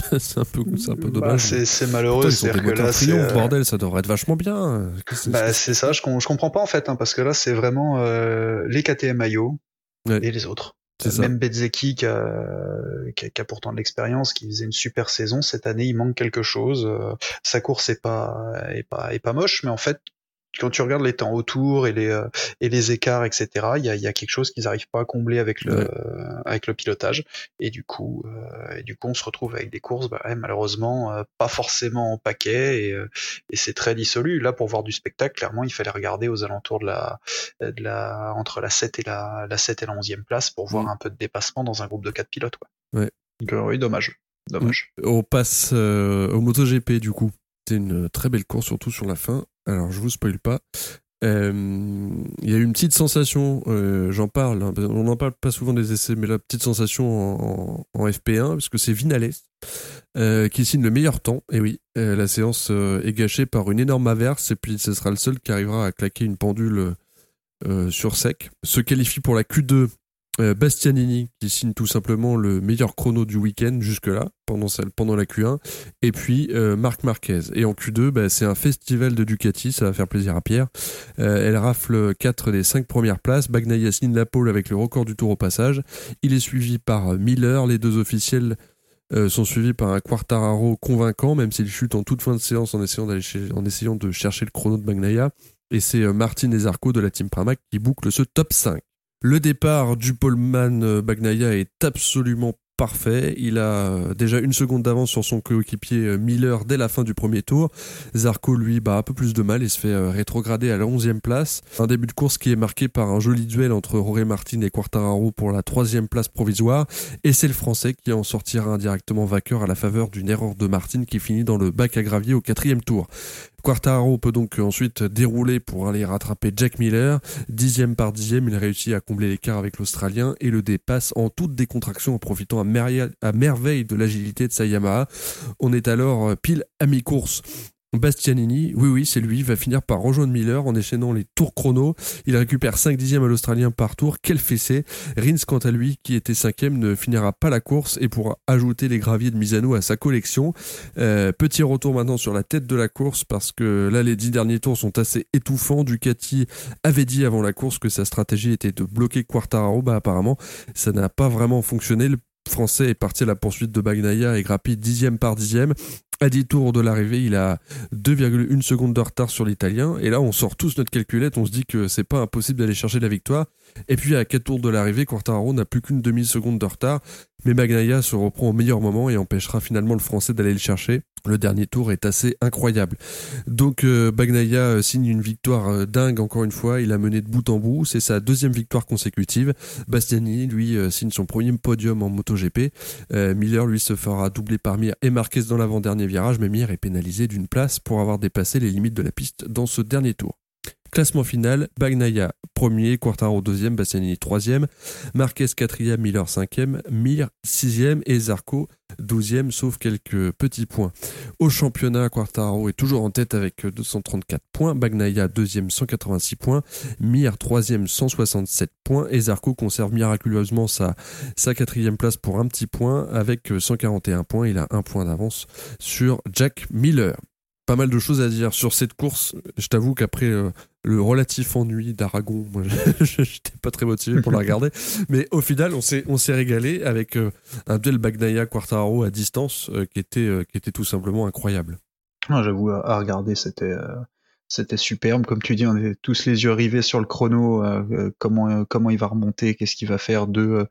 c'est un peu, c'est un peu Bah, dommage. c'est c'est malheureux, c'est-à-dire que là, c'est... Euh, bordel, ça devrait être vachement bien. Bah, c'est ça, je, com- je comprends pas en fait, hein, parce que là, c'est vraiment euh, les KTM Ouais. et les autres. C'est. Même Bezzecchi qui a, qui, a, qui a pourtant de l'expérience, qui faisait une super saison cette année, il manque quelque chose. Euh, sa course est pas est pas est pas moche, mais en fait, quand tu regardes les temps autour et les euh, et les écarts, etc., il y a, y a quelque chose qu'ils n'arrivent pas à combler avec le Ouais. euh, avec le pilotage. Et du coup, euh, et du coup, on se retrouve avec des courses, bah, ouais, malheureusement, euh, pas forcément en paquet et, euh, et c'est très dissolu. Là, pour voir du spectacle, clairement, il fallait regarder aux alentours de la de la entre la 7 et la la 7 et la 11e place pour voir Mm. un peu de dépassement dans un groupe de quatre pilotes. Quoi. Ouais. Donc, oui, dommage. Dommage. On passe euh, au MotoGP du coup. C'était une très belle course, surtout sur la fin. Alors je vous spoil pas. Euh, Il y a eu une petite sensation, euh, j'en parle, hein, on n'en parle pas souvent des essais, mais la petite sensation en, en- en FP1, parce que c'est Vinales euh, qui signe le meilleur temps. Et oui, euh, la séance euh, est gâchée par une énorme averse et puis ce sera le seul qui arrivera à claquer une pendule euh, sur sec. Se qualifie pour la Q2 euh, Bastianini qui signe tout simplement le meilleur chrono du week-end jusque-là, pendant, la Q1, et puis euh, Marc Marquez. Et en Q2, bah, c'est un festival de Ducati, ça va faire plaisir à Pierre. Euh, elle rafle 4 des 5 premières places, Bagnaia signe la pole avec le record du tour au passage. Il est suivi par Miller, les deux officiels euh, sont suivis par un Quartararo convaincant, même s'il chute en toute fin de séance en essayant, de chercher le chrono de Bagnaia. Et c'est euh, Martin Zarco de la team Pramac qui boucle ce top 5. Le départ du poleman Bagnaia est absolument parfait. Il a déjà une seconde d'avance sur son coéquipier euh, Miller dès la fin du premier tour. Zarco, lui, bat un peu plus de mal et se fait euh, rétrograder à la 11e place. Un début de course qui est marqué par un joli duel entre Jorge Martin et Quartararo pour la troisième place provisoire. Et c'est le Français qui en sortira indirectement vainqueur à la faveur d'une erreur de Martin qui finit dans le bac à gravier au quatrième tour. Quartararo peut donc ensuite dérouler pour aller rattraper Jack Miller. Dixième par dixième, il réussit à combler l'écart avec l'Australien et le dépasse en toute décontraction en profitant à, merveille de l'agilité de sa Yamaha. On est alors pile à mi-course. Bastianini, oui oui c'est lui, va finir par rejoindre Miller en déchaînant les tours chrono. Il récupère 5 dixièmes à l'Australien par tour, quel fessé. Rins quant à lui, qui était cinquième, ne finira pas la course et pourra ajouter les graviers de Misano à sa collection. Euh, petit retour maintenant sur la tête de la course parce que là les dix derniers tours sont assez étouffants. Ducati avait dit avant la course que sa stratégie était de bloquer Quartararo, bah apparemment ça n'a pas vraiment fonctionné. Le Français est parti à la poursuite de Bagnaia et grappille dixième par dixième. À 10 tours de l'arrivée, il a 2,1 secondes de retard sur l'Italien. Et là, on sort tous notre calculette, on se dit que c'est pas impossible d'aller chercher la victoire. Et puis à 4 tours de l'arrivée, Quartararo n'a plus qu'une demi-seconde de retard. Mais Bagnaia se reprend au meilleur moment et empêchera finalement le Français d'aller le chercher. Le dernier tour est assez incroyable. Donc euh, Bagnaia euh, signe une victoire euh, dingue encore une fois. Il a mené de bout en bout. C'est sa deuxième victoire consécutive. Bastianini, lui, euh, signe son premier podium en MotoGP. Euh, Miller, lui, se fera doubler par Mir et Marquez dans l'avant-dernier virage, mais Mir est pénalisé d'une place pour avoir dépassé les limites de la piste dans ce dernier tour. Classement final, Bagnaia premier, Quartaro deuxième, Bastianini troisième, Marquez quatrième, Miller cinquième, Mir sixième et Zarco douzième, sauf quelques petits points. Au championnat, Quartaro est toujours en tête avec 234 points, Bagnaia deuxième 186 points, Mir troisième 167 points et Zarco conserve miraculeusement sa, sa quatrième place pour un petit point avec 141 points. Il a un point d'avance sur Jack Miller. Pas mal de choses à dire sur cette course. Je t'avoue qu'après euh, le relatif ennui d'Aragon, moi, je j'étais pas très motivé pour la regarder. Mais au final, on s'est on s'est régalé avec euh, un duel Bagnaia Quartaro à distance euh, qui était qui était tout simplement incroyable. Moi, J'avoue, à, regarder, c'était c'était superbe. Comme tu dis, on était tous les yeux rivés sur le chrono. comment comment il va remonter, qu'est-ce qu'il va faire. Deux euh,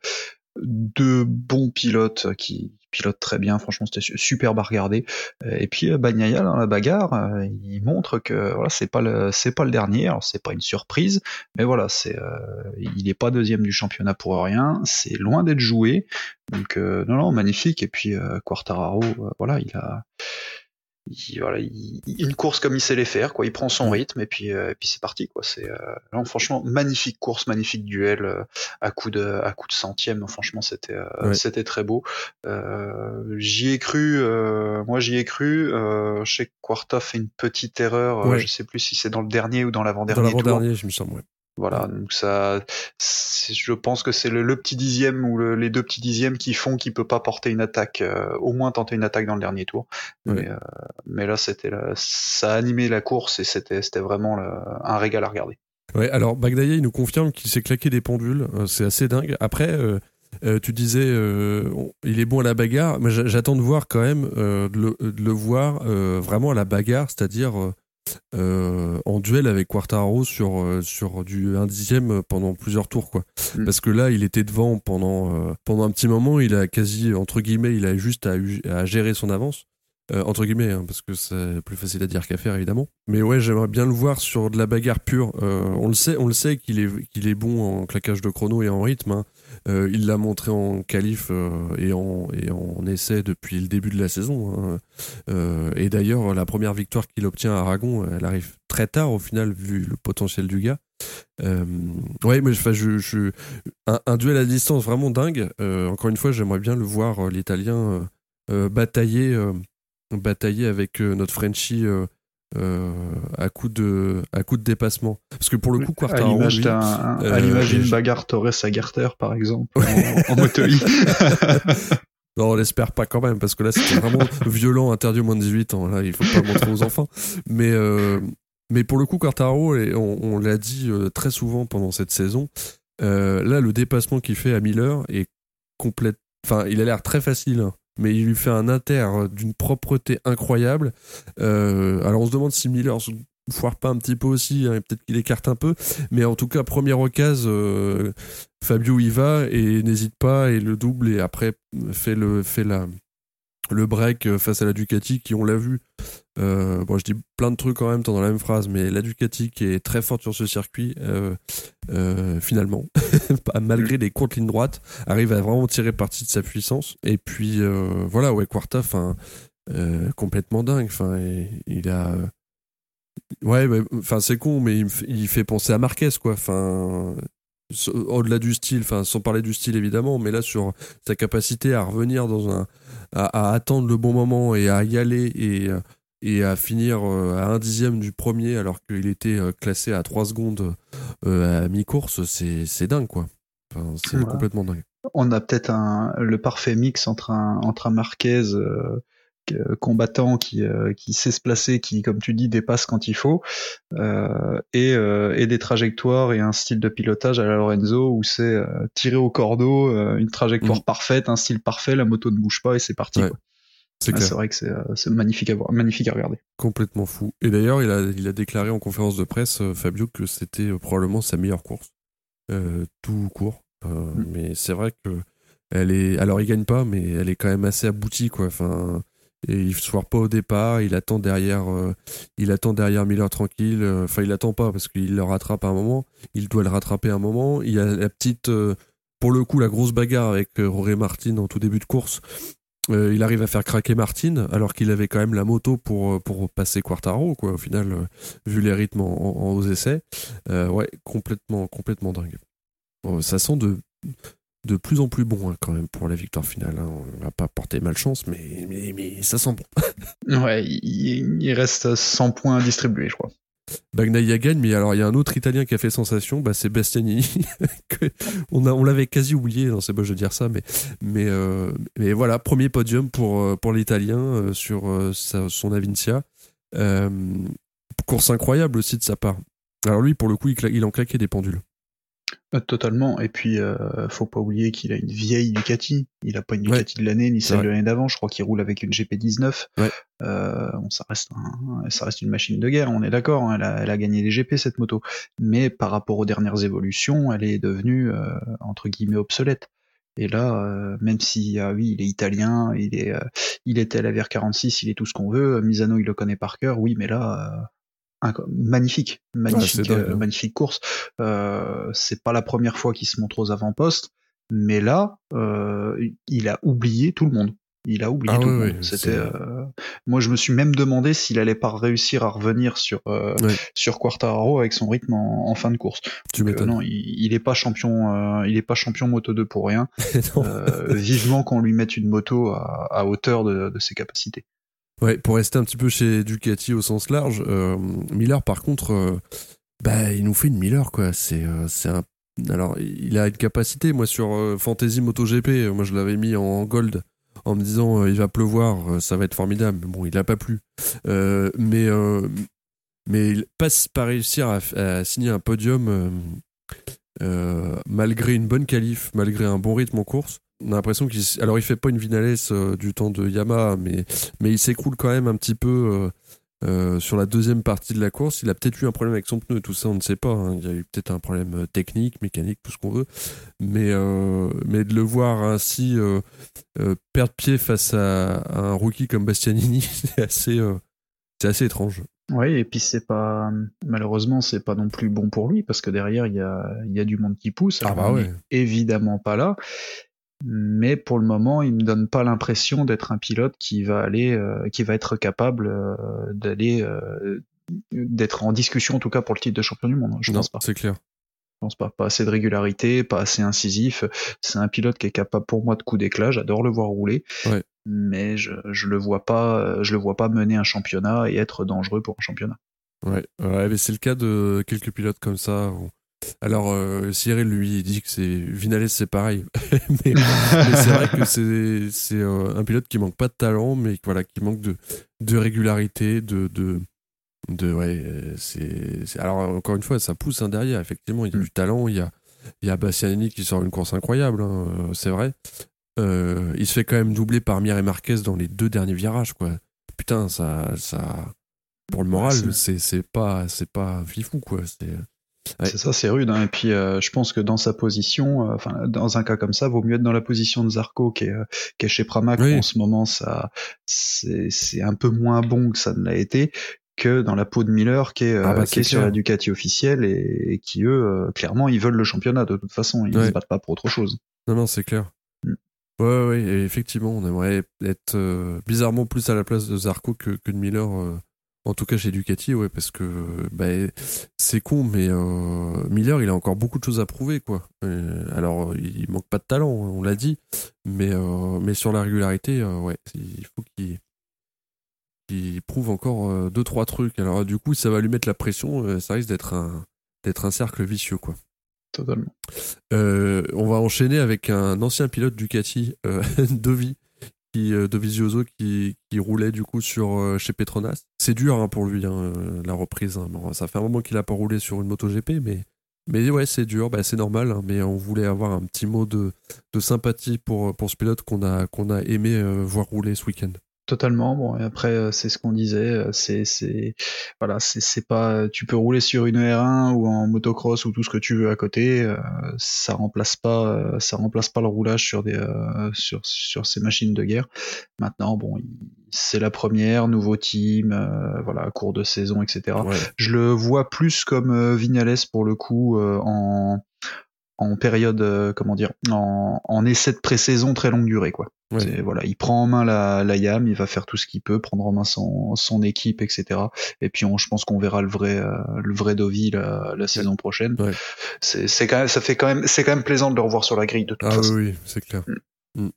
deux bons pilotes qui pilotent très bien. Franchement, c'était su- superbe à regarder. Et puis euh, Bagnaia dans la bagarre, euh, il montre que voilà, c'est pas le c'est pas le dernier. Alors c'est pas une surprise, mais voilà, c'est euh, il est pas deuxième du championnat pour rien. C'est loin d'être joué. Donc euh, non non magnifique. Et puis euh, Quartararo, voilà, il a il- voilà, il- il- une course comme il sait les faire, quoi. Il prend son rythme et puis, euh, et puis c'est parti, quoi. C'est euh, non, franchement magnifique course, magnifique duel euh, à coup de à coup de centième. Franchement, c'était euh, Ouais. c'était très beau. Euh, j'y ai cru, euh, moi j'y ai cru. Euh, je sais que Quarta fait une petite erreur. Ouais. je sais plus si c'est dans le dernier ou dans Dans l'avant-dernier tour. l'avant-dernier, je me semble. ouais. Voilà, donc ça, je pense que c'est le, le petit dixième ou le- les deux petits dixièmes qui font qu'il peut pas porter une attaque, euh, au moins tenter une attaque dans le dernier tour. Mais, euh, mais là, c'était, ça a animé la course et c'était, vraiment un régal à regarder. Ouais, alors Bagdaya, il nous confirme qu'il s'est claqué des pendules. Euh, c'est assez dingue. Après, euh, tu disais, il est bon à la bagarre, mais j'a- j'attends de voir quand même, de, le, de le voir vraiment à la bagarre, c'est-à-dire euh, en duel avec Quartaro sur, euh, sur du 1 dixième pendant plusieurs tours. quoi. Mm. Parce que là, il était devant pendant, euh, pendant un petit moment, il a quasi, entre guillemets, il a juste à, à gérer son avance. Euh, entre guillemets, hein, parce que c'est plus facile à dire qu'à faire évidemment. Mais ouais, j'aimerais bien le voir sur de la bagarre pure. On le sait, on le sait qu'il est qu'il est bon en claquage de chrono et en rythme. hein. Euh, il l'a montré en qualif euh, et en et en essai depuis le début de la saison. hein. Euh, et d'ailleurs, la première victoire qu'il obtient à Aragon, elle arrive très tard au final vu le potentiel du gars. Ouais, mais je, je, un, duel à distance vraiment dingue. Encore une fois, j'aimerais bien le voir l'Italien. batailler, batailler avec notre Frenchie à coup de à coup de dépassement parce que pour le coup Quartaro à l'image à l'image d'une bagarre Torres Agarter par exemple en, en moto Non, on l'espère pas quand même, parce que là, c'était vraiment violent, interdit au moins de 18 ans. Là, il faut pas montrer aux enfants. Mais, euh, mais pour le coup, Quartaro, et on, l'a dit euh, très souvent pendant cette saison, euh, là, le dépassement qu'il fait à Miller est complète. Enfin, il a l'air très facile, hein, mais il lui fait un inter d'une propreté incroyable. alors, on se demande si Miller foire pas un petit peu aussi, hein, peut-être qu'il écarte un peu, mais en tout cas, première occasion, euh, Fabio y va et n'hésite pas et le double et après fait la, le break face à la Ducati qui, on l'a vu, euh, bon, je dis plein de trucs en même dans la même phrase, mais la Ducati qui est très forte sur ce circuit, euh, finalement, malgré les courtes lignes droites, arrive à vraiment tirer parti de sa puissance. Et puis voilà, ouais, Quarta, enfin, complètement dingue. Enfin, il a Ouais, enfin c'est con, mais il, fait penser à Marquez, quoi. Enfin, au-delà du style, enfin sans parler du style évidemment, mais là sur sa capacité à revenir dans un, à, attendre le bon moment et à y aller et et à finir euh, à un dixième du premier alors qu'il était euh, classé à 3 secondes euh, à mi-course, c'est dingue quoi. Enfin, c'est complètement dingue. On a peut-être un le parfait mix entre un entre un Marquez euh, combattant qui, euh, qui sait se placer, qui, comme tu dis, dépasse quand il faut, euh, et, et, des trajectoires et un style de pilotage à la Lorenzo où c'est tirer au cordeau, une trajectoire mm. parfaite, un style parfait, la moto ne bouge pas et c'est parti. C'est vrai que c'est magnifique à voir, magnifique à regarder. Complètement fou. Et d'ailleurs, il a, il a déclaré en conférence de presse, Fabio, que c'était probablement sa meilleure course, tout court. Mm. Mais c'est vrai que elle est, alors il gagne pas, mais elle est quand même assez aboutie, quoi. Enfin, et il se foire pas au départ, il attend derrière, euh, Miller tranquille. Euh, enfin, il attend pas parce qu'il le rattrape à un moment. Il doit le rattraper à un moment. Il y a la petite, euh, pour le coup, la grosse bagarre avec Roré Martin en tout début de course. il arrive à faire craquer Martin alors qu'il avait quand même la moto pour passer Quartaro. Au final, vu les rythmes en, en, aux essais, ouais, complètement complètement dingue. ça sent de de plus en plus bon hein, quand même pour la victoire finale. Hein. On va pas porter malchance, mais, mais, mais ça sent bon. ouais, il, reste 100 points distribués, je crois. Bagnaia gagne, mais alors il y a un autre Italien qui a fait sensation, bah, c'est Bastianini. on on l'avait quasi oublié, c'est bon de dire ça, mais mais euh, mais voilà premier podium pour euh, pour l'Italien euh, sur son Avincia. course incroyable aussi de sa part. Alors lui pour le coup il, il en claquait des pendules. Euh, totalement. Et puis, euh, faut pas oublier qu'il a une vieille Ducati. Il a pas une Ducati de l'année ni celle de l'année d'avant. Je crois qu'il roule avec une GP19. Euh, bon, ça reste, ça reste une machine de guerre. On est d'accord. Hein. elle, a, elle, a, gagné les GP cette moto. Mais par rapport aux dernières évolutions, elle est devenue euh, entre guillemets obsolète. Et là, euh, même si ah oui, il est italien, il est, il était à la VR46, il est tout ce qu'on veut. Misano, il le connaît par cœur. Oui, mais là magnifique, magnifique, euh, hein. magnifique course. Euh, c'est pas la première fois qu'il se montre aux avant-postes, mais là, euh, il a oublié tout le monde. Il a oublié ah tout le monde. C'était. Euh, moi, je me suis même demandé s'il allait pas réussir à revenir sur euh, sur Quartararo avec son rythme en, fin de course. Tu non, il, il, est pas champion. il est pas champion moto 2 pour rien. vivement qu'on lui mette une moto à, à hauteur de, de ses capacités. Ouais, pour rester un petit peu chez Ducati au sens large, euh, Miller par contre, euh, bah il nous fait une Miller quoi. C'est euh, un alors il a une capacité moi sur Fantasy MotoGP, moi je l'avais mis en gold en me disant il va pleuvoir, ça va être formidable. Bon, il a pas plu, mais mais il passe par réussir à, à signer un podium malgré une bonne qualif, malgré un bon rythme en course on a l'impression qu'il alors il fait pas une Vinales euh, du temps de Yamaha mais mais il s'écroule quand même un petit peu euh, euh, sur la deuxième partie de la course il a peut-être eu un problème avec son pneu tout ça on ne sait pas hein. il y a eu peut-être un problème technique mécanique tout ce qu'on veut mais mais de le voir ainsi perdre pied face à, un rookie comme Bastianini c'est assez c'est assez étrange oui, et puis c'est pas malheureusement c'est pas non plus bon pour lui parce que derrière il y a, y a du monde qui pousse. Ah bah ouais. évidemment pas là mais pour le moment, il me donne pas l'impression d'être un pilote qui va aller, euh, qui va être capable euh, d'aller, euh, d'être en discussion en tout cas pour le titre de champion du monde. Je pense pas. C'est clair. Je pense pas. Pas assez de régularité, pas assez incisif. C'est un pilote qui est capable pour moi de coup d'éclat. J'adore le voir rouler. mais je, je le vois pas, je le vois pas mener un championnat et être dangereux pour un championnat. Ouais, ouais mais c'est le cas de quelques pilotes comme ça. Alors euh, Cyril lui dit que c'est Vinales c'est pareil, mais, c'est vrai que c'est c'est euh, un pilote qui manque pas de talent, mais voilà qui manque de de régularité, de de de ouais c'est alors encore une fois ça pousse un derrière effectivement. Il y a mm. du talent il y a il y a Bastianini qui sort une course incroyable hein, euh, c'est vrai. Il se fait quand même doubler par Mir et Marquez dans les deux derniers virages quoi. Putain ça ça pour le moral c'est c'est pas c'est pas fifou quoi c'est c'est ça, c'est rude. Hein. Et puis, euh, je pense que dans sa position, euh, enfin, dans un cas comme ça, vaut mieux être dans la position de Zarco, qui est, euh, qui est chez Pramac. En ce moment, ça, c'est un peu moins bon que ça ne l'a été, que dans la peau de Miller, qui est, ah bah, qui est sur la Ducati officielle et, qui eux, clairement, ils veulent le championnat. De toute façon, ils ne se battent pas pour autre chose. Non, non, c'est clair. Mm. Ouais, ouais, effectivement, on aimerait être bizarrement plus à la place de Zarco que, que de Miller en tout cas chez Ducati, ouais, parce que bah, c'est con, mais euh, Miller, il a encore beaucoup de choses à prouver, quoi. Euh, alors, il manque pas de talent, hein, on l'a dit, mais, euh, mais sur la régularité, ouais, il faut qu'il prouve encore deux trois trucs. Alors, du coup, ça va lui mettre la pression. ça risque d'être un d'être un cercle vicieux, quoi. Totalement. on va enchaîner avec un ancien pilote Ducati, Dovi, euh, de Visioso qui, roulait du coup sur euh, chez Petronas. C'est dur hein, pour lui hein, euh, la reprise. Hein. Ça fait un moment qu'il a pas roulé sur une moto GP, mais mais ouais c'est dur, bah, c'est normal. mais on voulait avoir un petit mot de, de sympathie pour pour ce pilote qu'on a qu'on a aimé voir rouler ce week-end. Totalement. Bon, et après, euh, c'est ce qu'on disait. Euh, c'est, c'est, voilà, c'est, pas. Tu peux rouler sur une R1 ou en motocross ou tout ce que tu veux à côté. Euh, ça remplace pas, ça remplace pas le roulage sur des, sur, sur ces machines de guerre. Maintenant, bon, c'est la première, nouveau team, voilà, cours de saison, etc. Je le vois plus comme Vignales pour le coup en en période, comment dire, en, en essai de pré-saison très longue durée, quoi. Voilà, il prend en main la, la YAM, il va faire tout ce qu'il peut, prendre en main son, son équipe, etc. Et puis on, je pense qu'on verra le vrai, euh, le vrai Dovi la, la saison prochaine. C'est quand même, ça fait quand même, c'est quand même plaisant de le revoir sur la grille de toute ah, façon. Oui, c'est clair. Mm. Mm.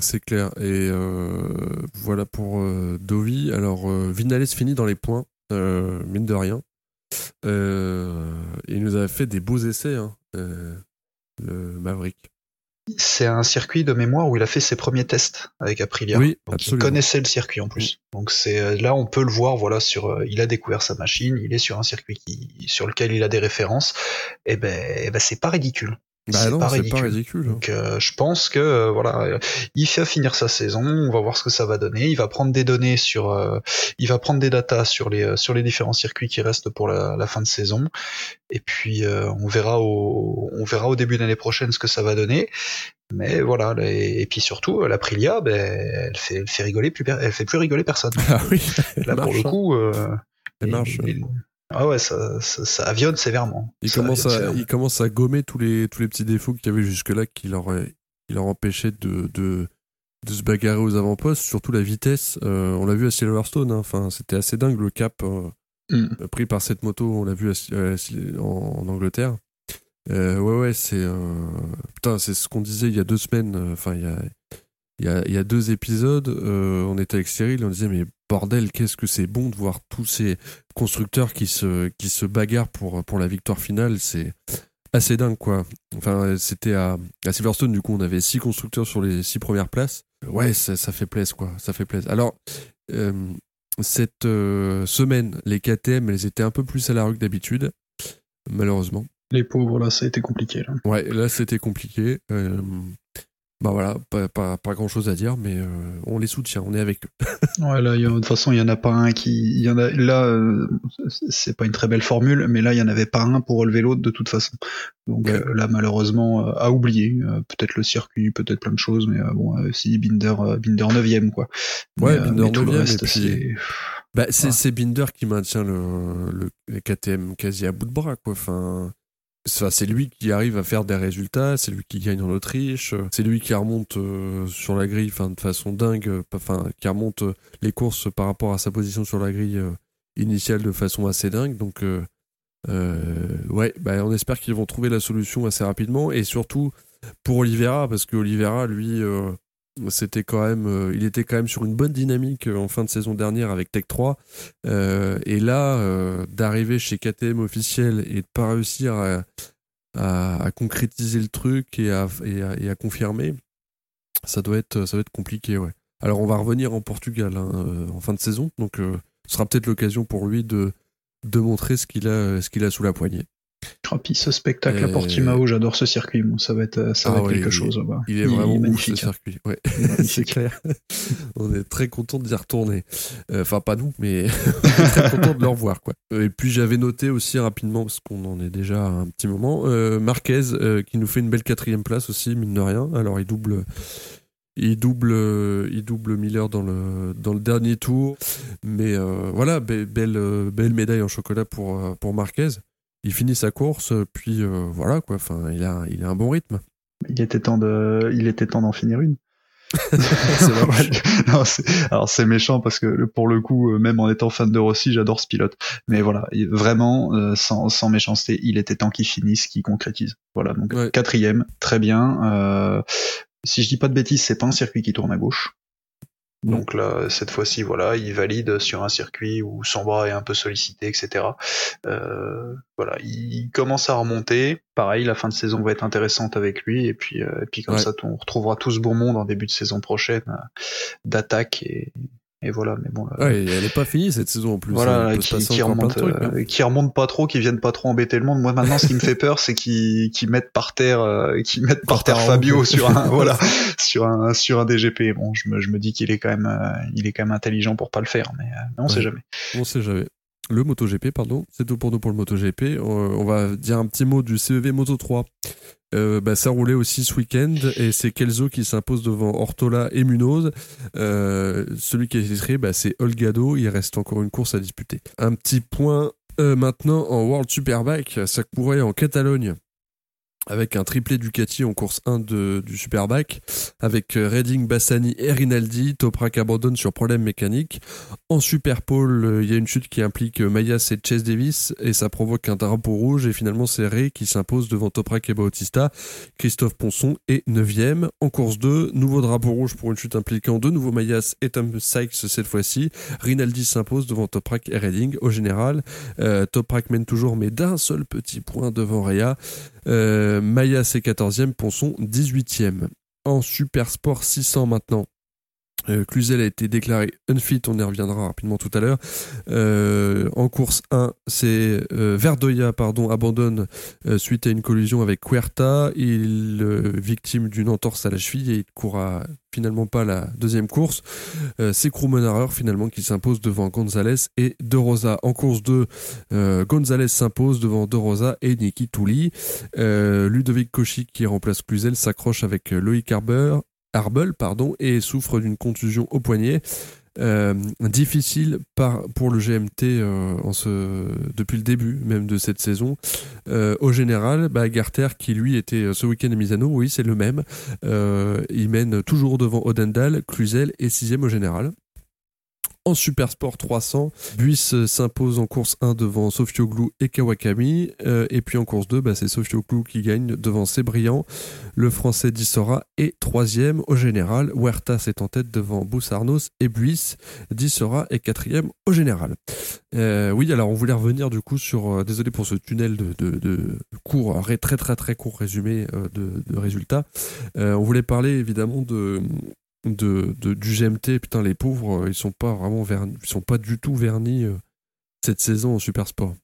C'est clair. Et euh, voilà pour euh, Dovi. Alors Vinales finit dans les points, mine de rien. il nous a fait des beaux essais, hein, le Maverick. C'est un circuit de mémoire où il a fait ses premiers tests avec Aprilia. Oui, donc il connaissait le circuit en plus. Donc c'est euh, là on peut le voir. Voilà sur, euh, il a découvert sa machine. Il est sur un circuit qui, sur lequel il a des références. Et eh ben, eh ben c'est pas ridicule. Bah c'est pas, ridicule. Donc euh, je pense que euh, voilà, il fait finir sa saison, on va voir ce que ça va donner. Il va prendre des données sur, euh, il va prendre des datas sur les sur les différents circuits qui restent pour la, la fin de saison. Et puis on verra au on verra au début d'année prochaine ce que ça va donner. Mais voilà, et, puis surtout l'Aprilia, ben, elle fait elle fait rigoler plus elle fait plus rigoler personne. Ah oui. Là pour le hein. coup. elle marche. Ah ouais, ça, ça, ça avionne sévèrement. Il commence, à, il commence à gommer tous les, tous les petits défauts qu'il y avait jusque-là qui leur, qui leur empêchaient de, de, de se bagarrer aux avant-postes, surtout la vitesse. Euh, on l'a vu à Silverstone, hein. enfin, c'était assez dingue le cap euh, mm. pris par cette moto, on l'a vu en, en, Angleterre. Euh, ouais, ouais, c'est. putain, c'est ce qu'on disait il y a deux semaines, enfin, il y a, il y a, il y a deux épisodes, on était avec Cyril et on disait, mais bordel, qu'est-ce que c'est bon de voir tous ces constructeurs qui se, qui se bagarrent pour, pour la victoire finale. C'est assez dingue, quoi. Enfin, c'était à, à Silverstone, du coup, on avait six constructeurs sur les six premières places. Ouais, ça, ça fait plaisir, quoi. Ça fait plaisir. Alors, euh, cette euh, semaine, les KTM, elles étaient un peu plus à la rue que d'habitude, malheureusement. Les pauvres, là, ça a été compliqué. Là. Ouais, là, c'était compliqué. Euh, bah voilà, pas, pas, pas, grand chose à dire, mais euh, on les soutient, on est avec eux. ouais, là, de toute façon, il y en a pas un qui, y en a, là, euh, c'est pas une très belle formule, mais là, il y en avait pas un pour relever l'autre de toute façon. Donc euh, là, malheureusement, à oublier, peut-être le circuit, peut-être plein de choses, mais bon, si Binder, Binder 9 quoi. Ouais, Binder 9 et puis. Bah, c'est Binder qui maintient le, le KTM quasi à bout de bras, quoi. Enfin, c'est lui qui arrive à faire des résultats, c'est lui qui gagne en Autriche, c'est lui qui remonte euh, sur la grille de façon dingue, euh, enfin, qui remonte euh, les courses par rapport à sa position sur la grille initiale de façon assez dingue. Donc, ouais, bah, on espère qu'ils vont trouver la solution assez rapidement et surtout pour Oliveira, parce que Oliveira, lui, c'était quand même, il était quand même sur une bonne dynamique en fin de saison dernière avec Tech 3. et là, d'arriver chez KTM officiel et de pas réussir à, concrétiser le truc et à, confirmer, ça doit être, ça va être compliqué. Alors on va revenir en Portugal hein, euh, en fin de saison, donc euh, ce sera peut-être l'occasion pour lui de, de montrer ce qu'il a sous la poignée. Oh, puis ce spectacle à Portimao, j'adore ce circuit. ça va être, ça va ah être quelque chose. Il est vraiment magnifique ce circuit. Ouais. c'est clair. on est très content d'y retourner. Euh, enfin, pas nous, mais on est très content de le revoir. Quoi. Et puis j'avais noté aussi rapidement, parce qu'on en est déjà un petit moment, euh, Marquez qui nous fait une belle quatrième place aussi, mine de rien. Alors il double. Il double, il double Miller dans le, dans le dernier tour. Mais euh, voilà, belle, belle médaille en chocolat pour, pour Marquez il finit sa course, puis euh, voilà quoi. Enfin, il a, il a un bon rythme. Il était temps de, il était temps d'en finir une. alors c'est méchant parce que pour le coup, euh, même en étant fan de Rossi, j'adore ce pilote. Mais voilà, vraiment, euh, sans, sans, méchanceté, il était temps qu'il finisse, qu'il concrétise. Voilà, donc quatrième, très bien. si je dis pas de bêtises, c'est pas un circuit qui tourne à gauche. Mm. Donc là, cette fois-ci, voilà, il valide sur un circuit où son bras est un peu sollicité, etc. Euh, voilà, il commence à remonter. Pareil, la fin de saison va être intéressante avec lui. Et puis, euh, et puis comme ça, on retrouvera tout ce beau monde en début de saison prochaine euh, d'attaque et, et voilà, mais bon. Ouais, elle est pas finie cette saison en plus. Voilà, qui, qui, remonte, hein. qui remonte pas trop, qui viennent pas trop embêter le monde. Moi maintenant, ce qui me fait peur, c'est qu'ils mettent par terre, euh, qu'ils mettent par, terre Fabio sur un, voilà, sur un sur un DGP. Bon, je me je me dis qu'il est quand même, euh, il est quand même intelligent pour pas le faire, mais, euh, mais on sait jamais. On sait jamais. Le MotoGP, pardon, c'est tout pour nous pour le MotoGP. on va dire un petit mot du CEV Moto 3 euh, bah, ça roulait aussi ce week-end et c'est Kelzo qui s'impose devant Ortola et Munoz. Euh, celui qui est titré, bah, c'est Olgado. Il reste encore une course à disputer. Un petit point euh, maintenant en World Superbike. Ça courait en Catalogne avec un triplé Ducati en course 1 de, du Superbike, avec euh, Redding, Bassani et Rinaldi. Toprak abandonne sur problème mécanique. En Superpole, euh, il y a une chute qui implique euh, Mayas et Chase Davis et ça provoque un drapeau rouge et finalement c'est Ray qui s'impose devant Toprak et Bautista. Christophe Ponson est 9ème. En course 2, nouveau drapeau rouge pour une chute impliquant de nouveau Mayas et Tom Sykes cette fois-ci. Rinaldi s'impose devant Toprak et Redding. Au général, Toprak mène toujours mais d'un seul petit point devant Rea. Euh, Maya c'est 14e, Ponson 18e. En Super Sport 600 maintenant. Euh, Cluzel a été déclaré unfit, on y reviendra rapidement tout à l'heure. Euh, en course 1, c'est euh, Verdoya pardon, abandonne suite à une collision avec Cuerta. Il victime d'une entorse à la cheville et il courra finalement pas la deuxième course. c'est Krummenarer finalement qui s'impose devant Gonzalez et De Rosa. En course 2, Gonzalez s'impose devant De Rosa et Niki Touli. Ludovic Cauchy qui remplace Cluzel s'accroche avec Loïc Harber Arbel pardon, et souffre d'une contusion au poignet. Euh, difficile pour le GMT euh, depuis le début même de cette saison. Euh, au général, bah, Garter qui lui était ce week-end à Misano, oui c'est le même. il mène toujours devant Odendal, Cluzel et sixième au général. En Super Sport 300, Buiss s'impose en course 1 devant Sofioglu et Kawakami. Euh, et puis en course 2, bah, c'est Sofioglu qui gagne devant Sébriand. Le français Dissora est troisième au général. Huertas est en tête devant Boussarnos et Buiss. Dissora est quatrième au général. Euh, oui, alors on voulait revenir du coup sur, euh, désolé pour ce tunnel de, de, court, très très très court résumé de résultats. on voulait parler évidemment de de, du GMT, putain, les pauvres, euh, ils sont pas vraiment vernis, ils sont pas du tout vernis euh, cette saison en super sport.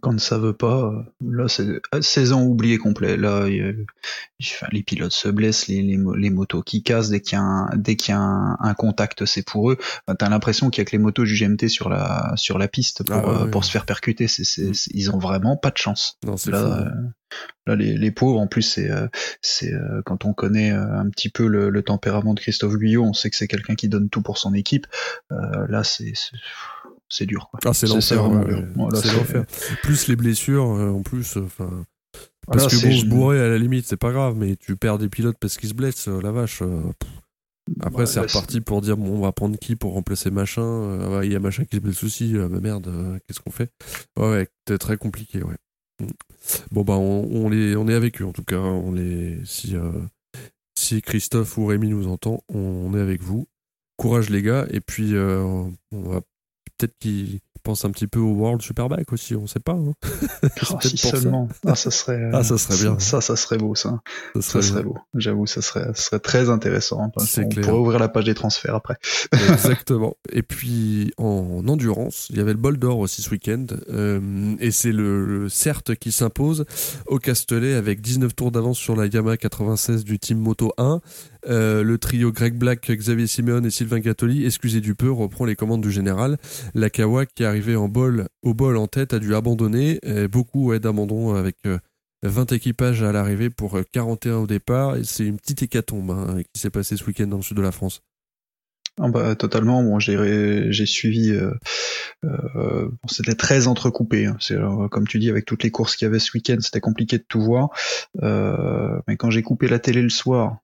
Quand ça veut pas, euh, là c'est saison oubliée complet. Là, les pilotes se blessent, les, les, motos qui cassent dès qu'il y a un, dès qu'il y a un, contact, c'est pour eux. T'as l'impression qu'il y a que les motos du GMT sur la sur la piste pour, ah pour se faire percuter. C'est, ils ont vraiment pas de chance. Non, c'est là, Là, les, les, pauvres, en plus, c'est, euh, c'est euh, quand on connaît euh, un petit peu le, le, tempérament de Christophe Guyot, on sait que c'est quelqu'un qui donne tout pour son équipe. là, c'est, c'est dur. Quoi. Ah, c'est l'enfer. c'est l'enfer. Plus les blessures, en plus. Enfin. Parce que bon, se bourrer à la limite, c'est pas grave, mais tu perds des pilotes parce qu'ils se blessent, la vache. Après, c'est reparti pour dire bon, on va prendre qui pour remplacer machin. Il y a machin qui se blesse aussi. bah merde, qu'est-ce qu'on fait? Ouais, ouais, c'est très compliqué, ouais. Bon bah on, on, les, on est avec eux en tout cas. On les si euh, Si Christophe ou Rémi nous entend, on est avec vous. Courage les gars, et puis euh, on va peut-être qu'ils pensent un petit peu au World Superbike aussi, on sait pas. Hein. Oh, si seulement. Ah, ça serait. Ah, ça serait bien. Ça, ça serait beau, ça. Ça Ça serait beau. J'avoue, ça serait, ça serait très intéressant. Parce clair. pourrait ouvrir la page des transferts après. Exactement. Et puis en endurance, il y avait le bol d'or aussi ce week-end. Euh, et c'est le, le CERT qui s'impose au Castellet avec 19 tours d'avance sur la Yamaha 96 du Team Moto 1. Euh, le trio Greg Black, Xavier Simeone et Sylvain Gattoli, excusez du peu, reprend les commandes du général. La Kawa qui arrivée en bol, au bol en tête a dû abandonner. Beaucoup ouais, d'abandon avec euh, 20 équipages à l'arrivée pour euh, 41 au départ. C'est une petite hécatombe hein, qui s'est passée ce week-end dans le sud de la France. Ah bah, totalement. Bon, j'ai suivi. euh, euh, c'était très entrecoupé. hein. Euh, comme tu dis avec toutes les courses qu'il y avait ce week-end, c'était compliqué de tout voir. Euh, mais quand j'ai coupé la télé le soir,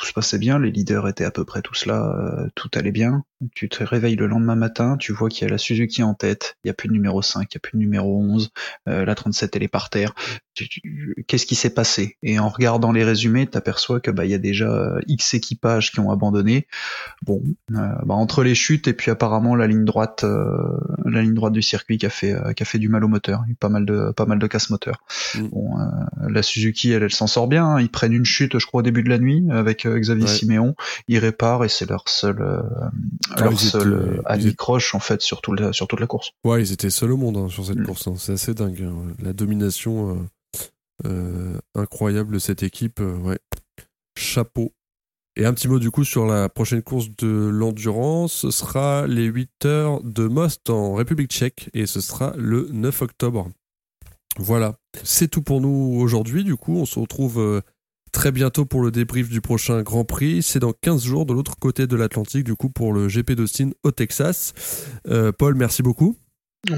tout se passait bien. Les leaders étaient à peu près tous là. euh, tout allait bien. Tu te réveilles le lendemain matin, tu vois qu'il y a la Suzuki en tête. Il y a plus de numéro 5, il y a plus de numéro 11. euh, la 37 elle est par terre. Tu- tu- Qu'est-ce qui s'est passé? Et en regardant les résumés, t'aperçois que bah il y a déjà euh, X équipages qui ont abandonné. Bon, euh, bah, entre les chutes et puis apparemment la ligne droite, euh, la ligne droite du circuit qui a fait euh, qui a fait du mal au moteur. Il y a eu pas mal de pas mal de casse moteur. Mm. Bon, euh, la Suzuki, elle, elle s'en sort bien. hein. Ils prennent une chute, je crois, au début de la nuit avec Xavier Ouais. Siméon. Ils réparent et c'est leur seul ils seul étaient- euh, croche en fait sur tout le- sur toute la course. Ouais, ils étaient seuls au monde hein, sur cette Mm. course. hein. C'est assez dingue. hein. La domination euh, euh, incroyable de cette équipe. ouais. Chapeau. Et un petit mot du coup sur la prochaine course de l'endurance. Ce sera les 8 heures de Most en République tchèque et ce sera le 9 octobre. Voilà. C'est tout pour nous aujourd'hui. Du coup, on se retrouve très bientôt pour le débrief du prochain Grand Prix. C'est dans 15 jours de l'autre côté de l'Atlantique, du coup, pour le GP d'Austin au Texas. Euh, Paul, merci beaucoup.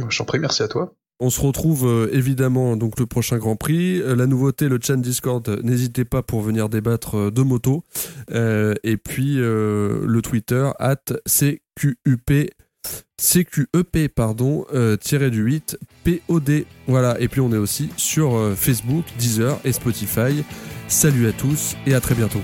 J'en prie, merci à toi. On se retrouve euh, évidemment donc le prochain Grand Prix. Euh, la nouveauté, le chat Discord, n'hésitez pas pour venir débattre de moto. Et puis le Twitter, at CQUP, CQEP, pardon, euh, tiré du 8, POD. Voilà, et puis on est aussi sur euh, Facebook, Deezer et Spotify. Salut à tous et à très bientôt.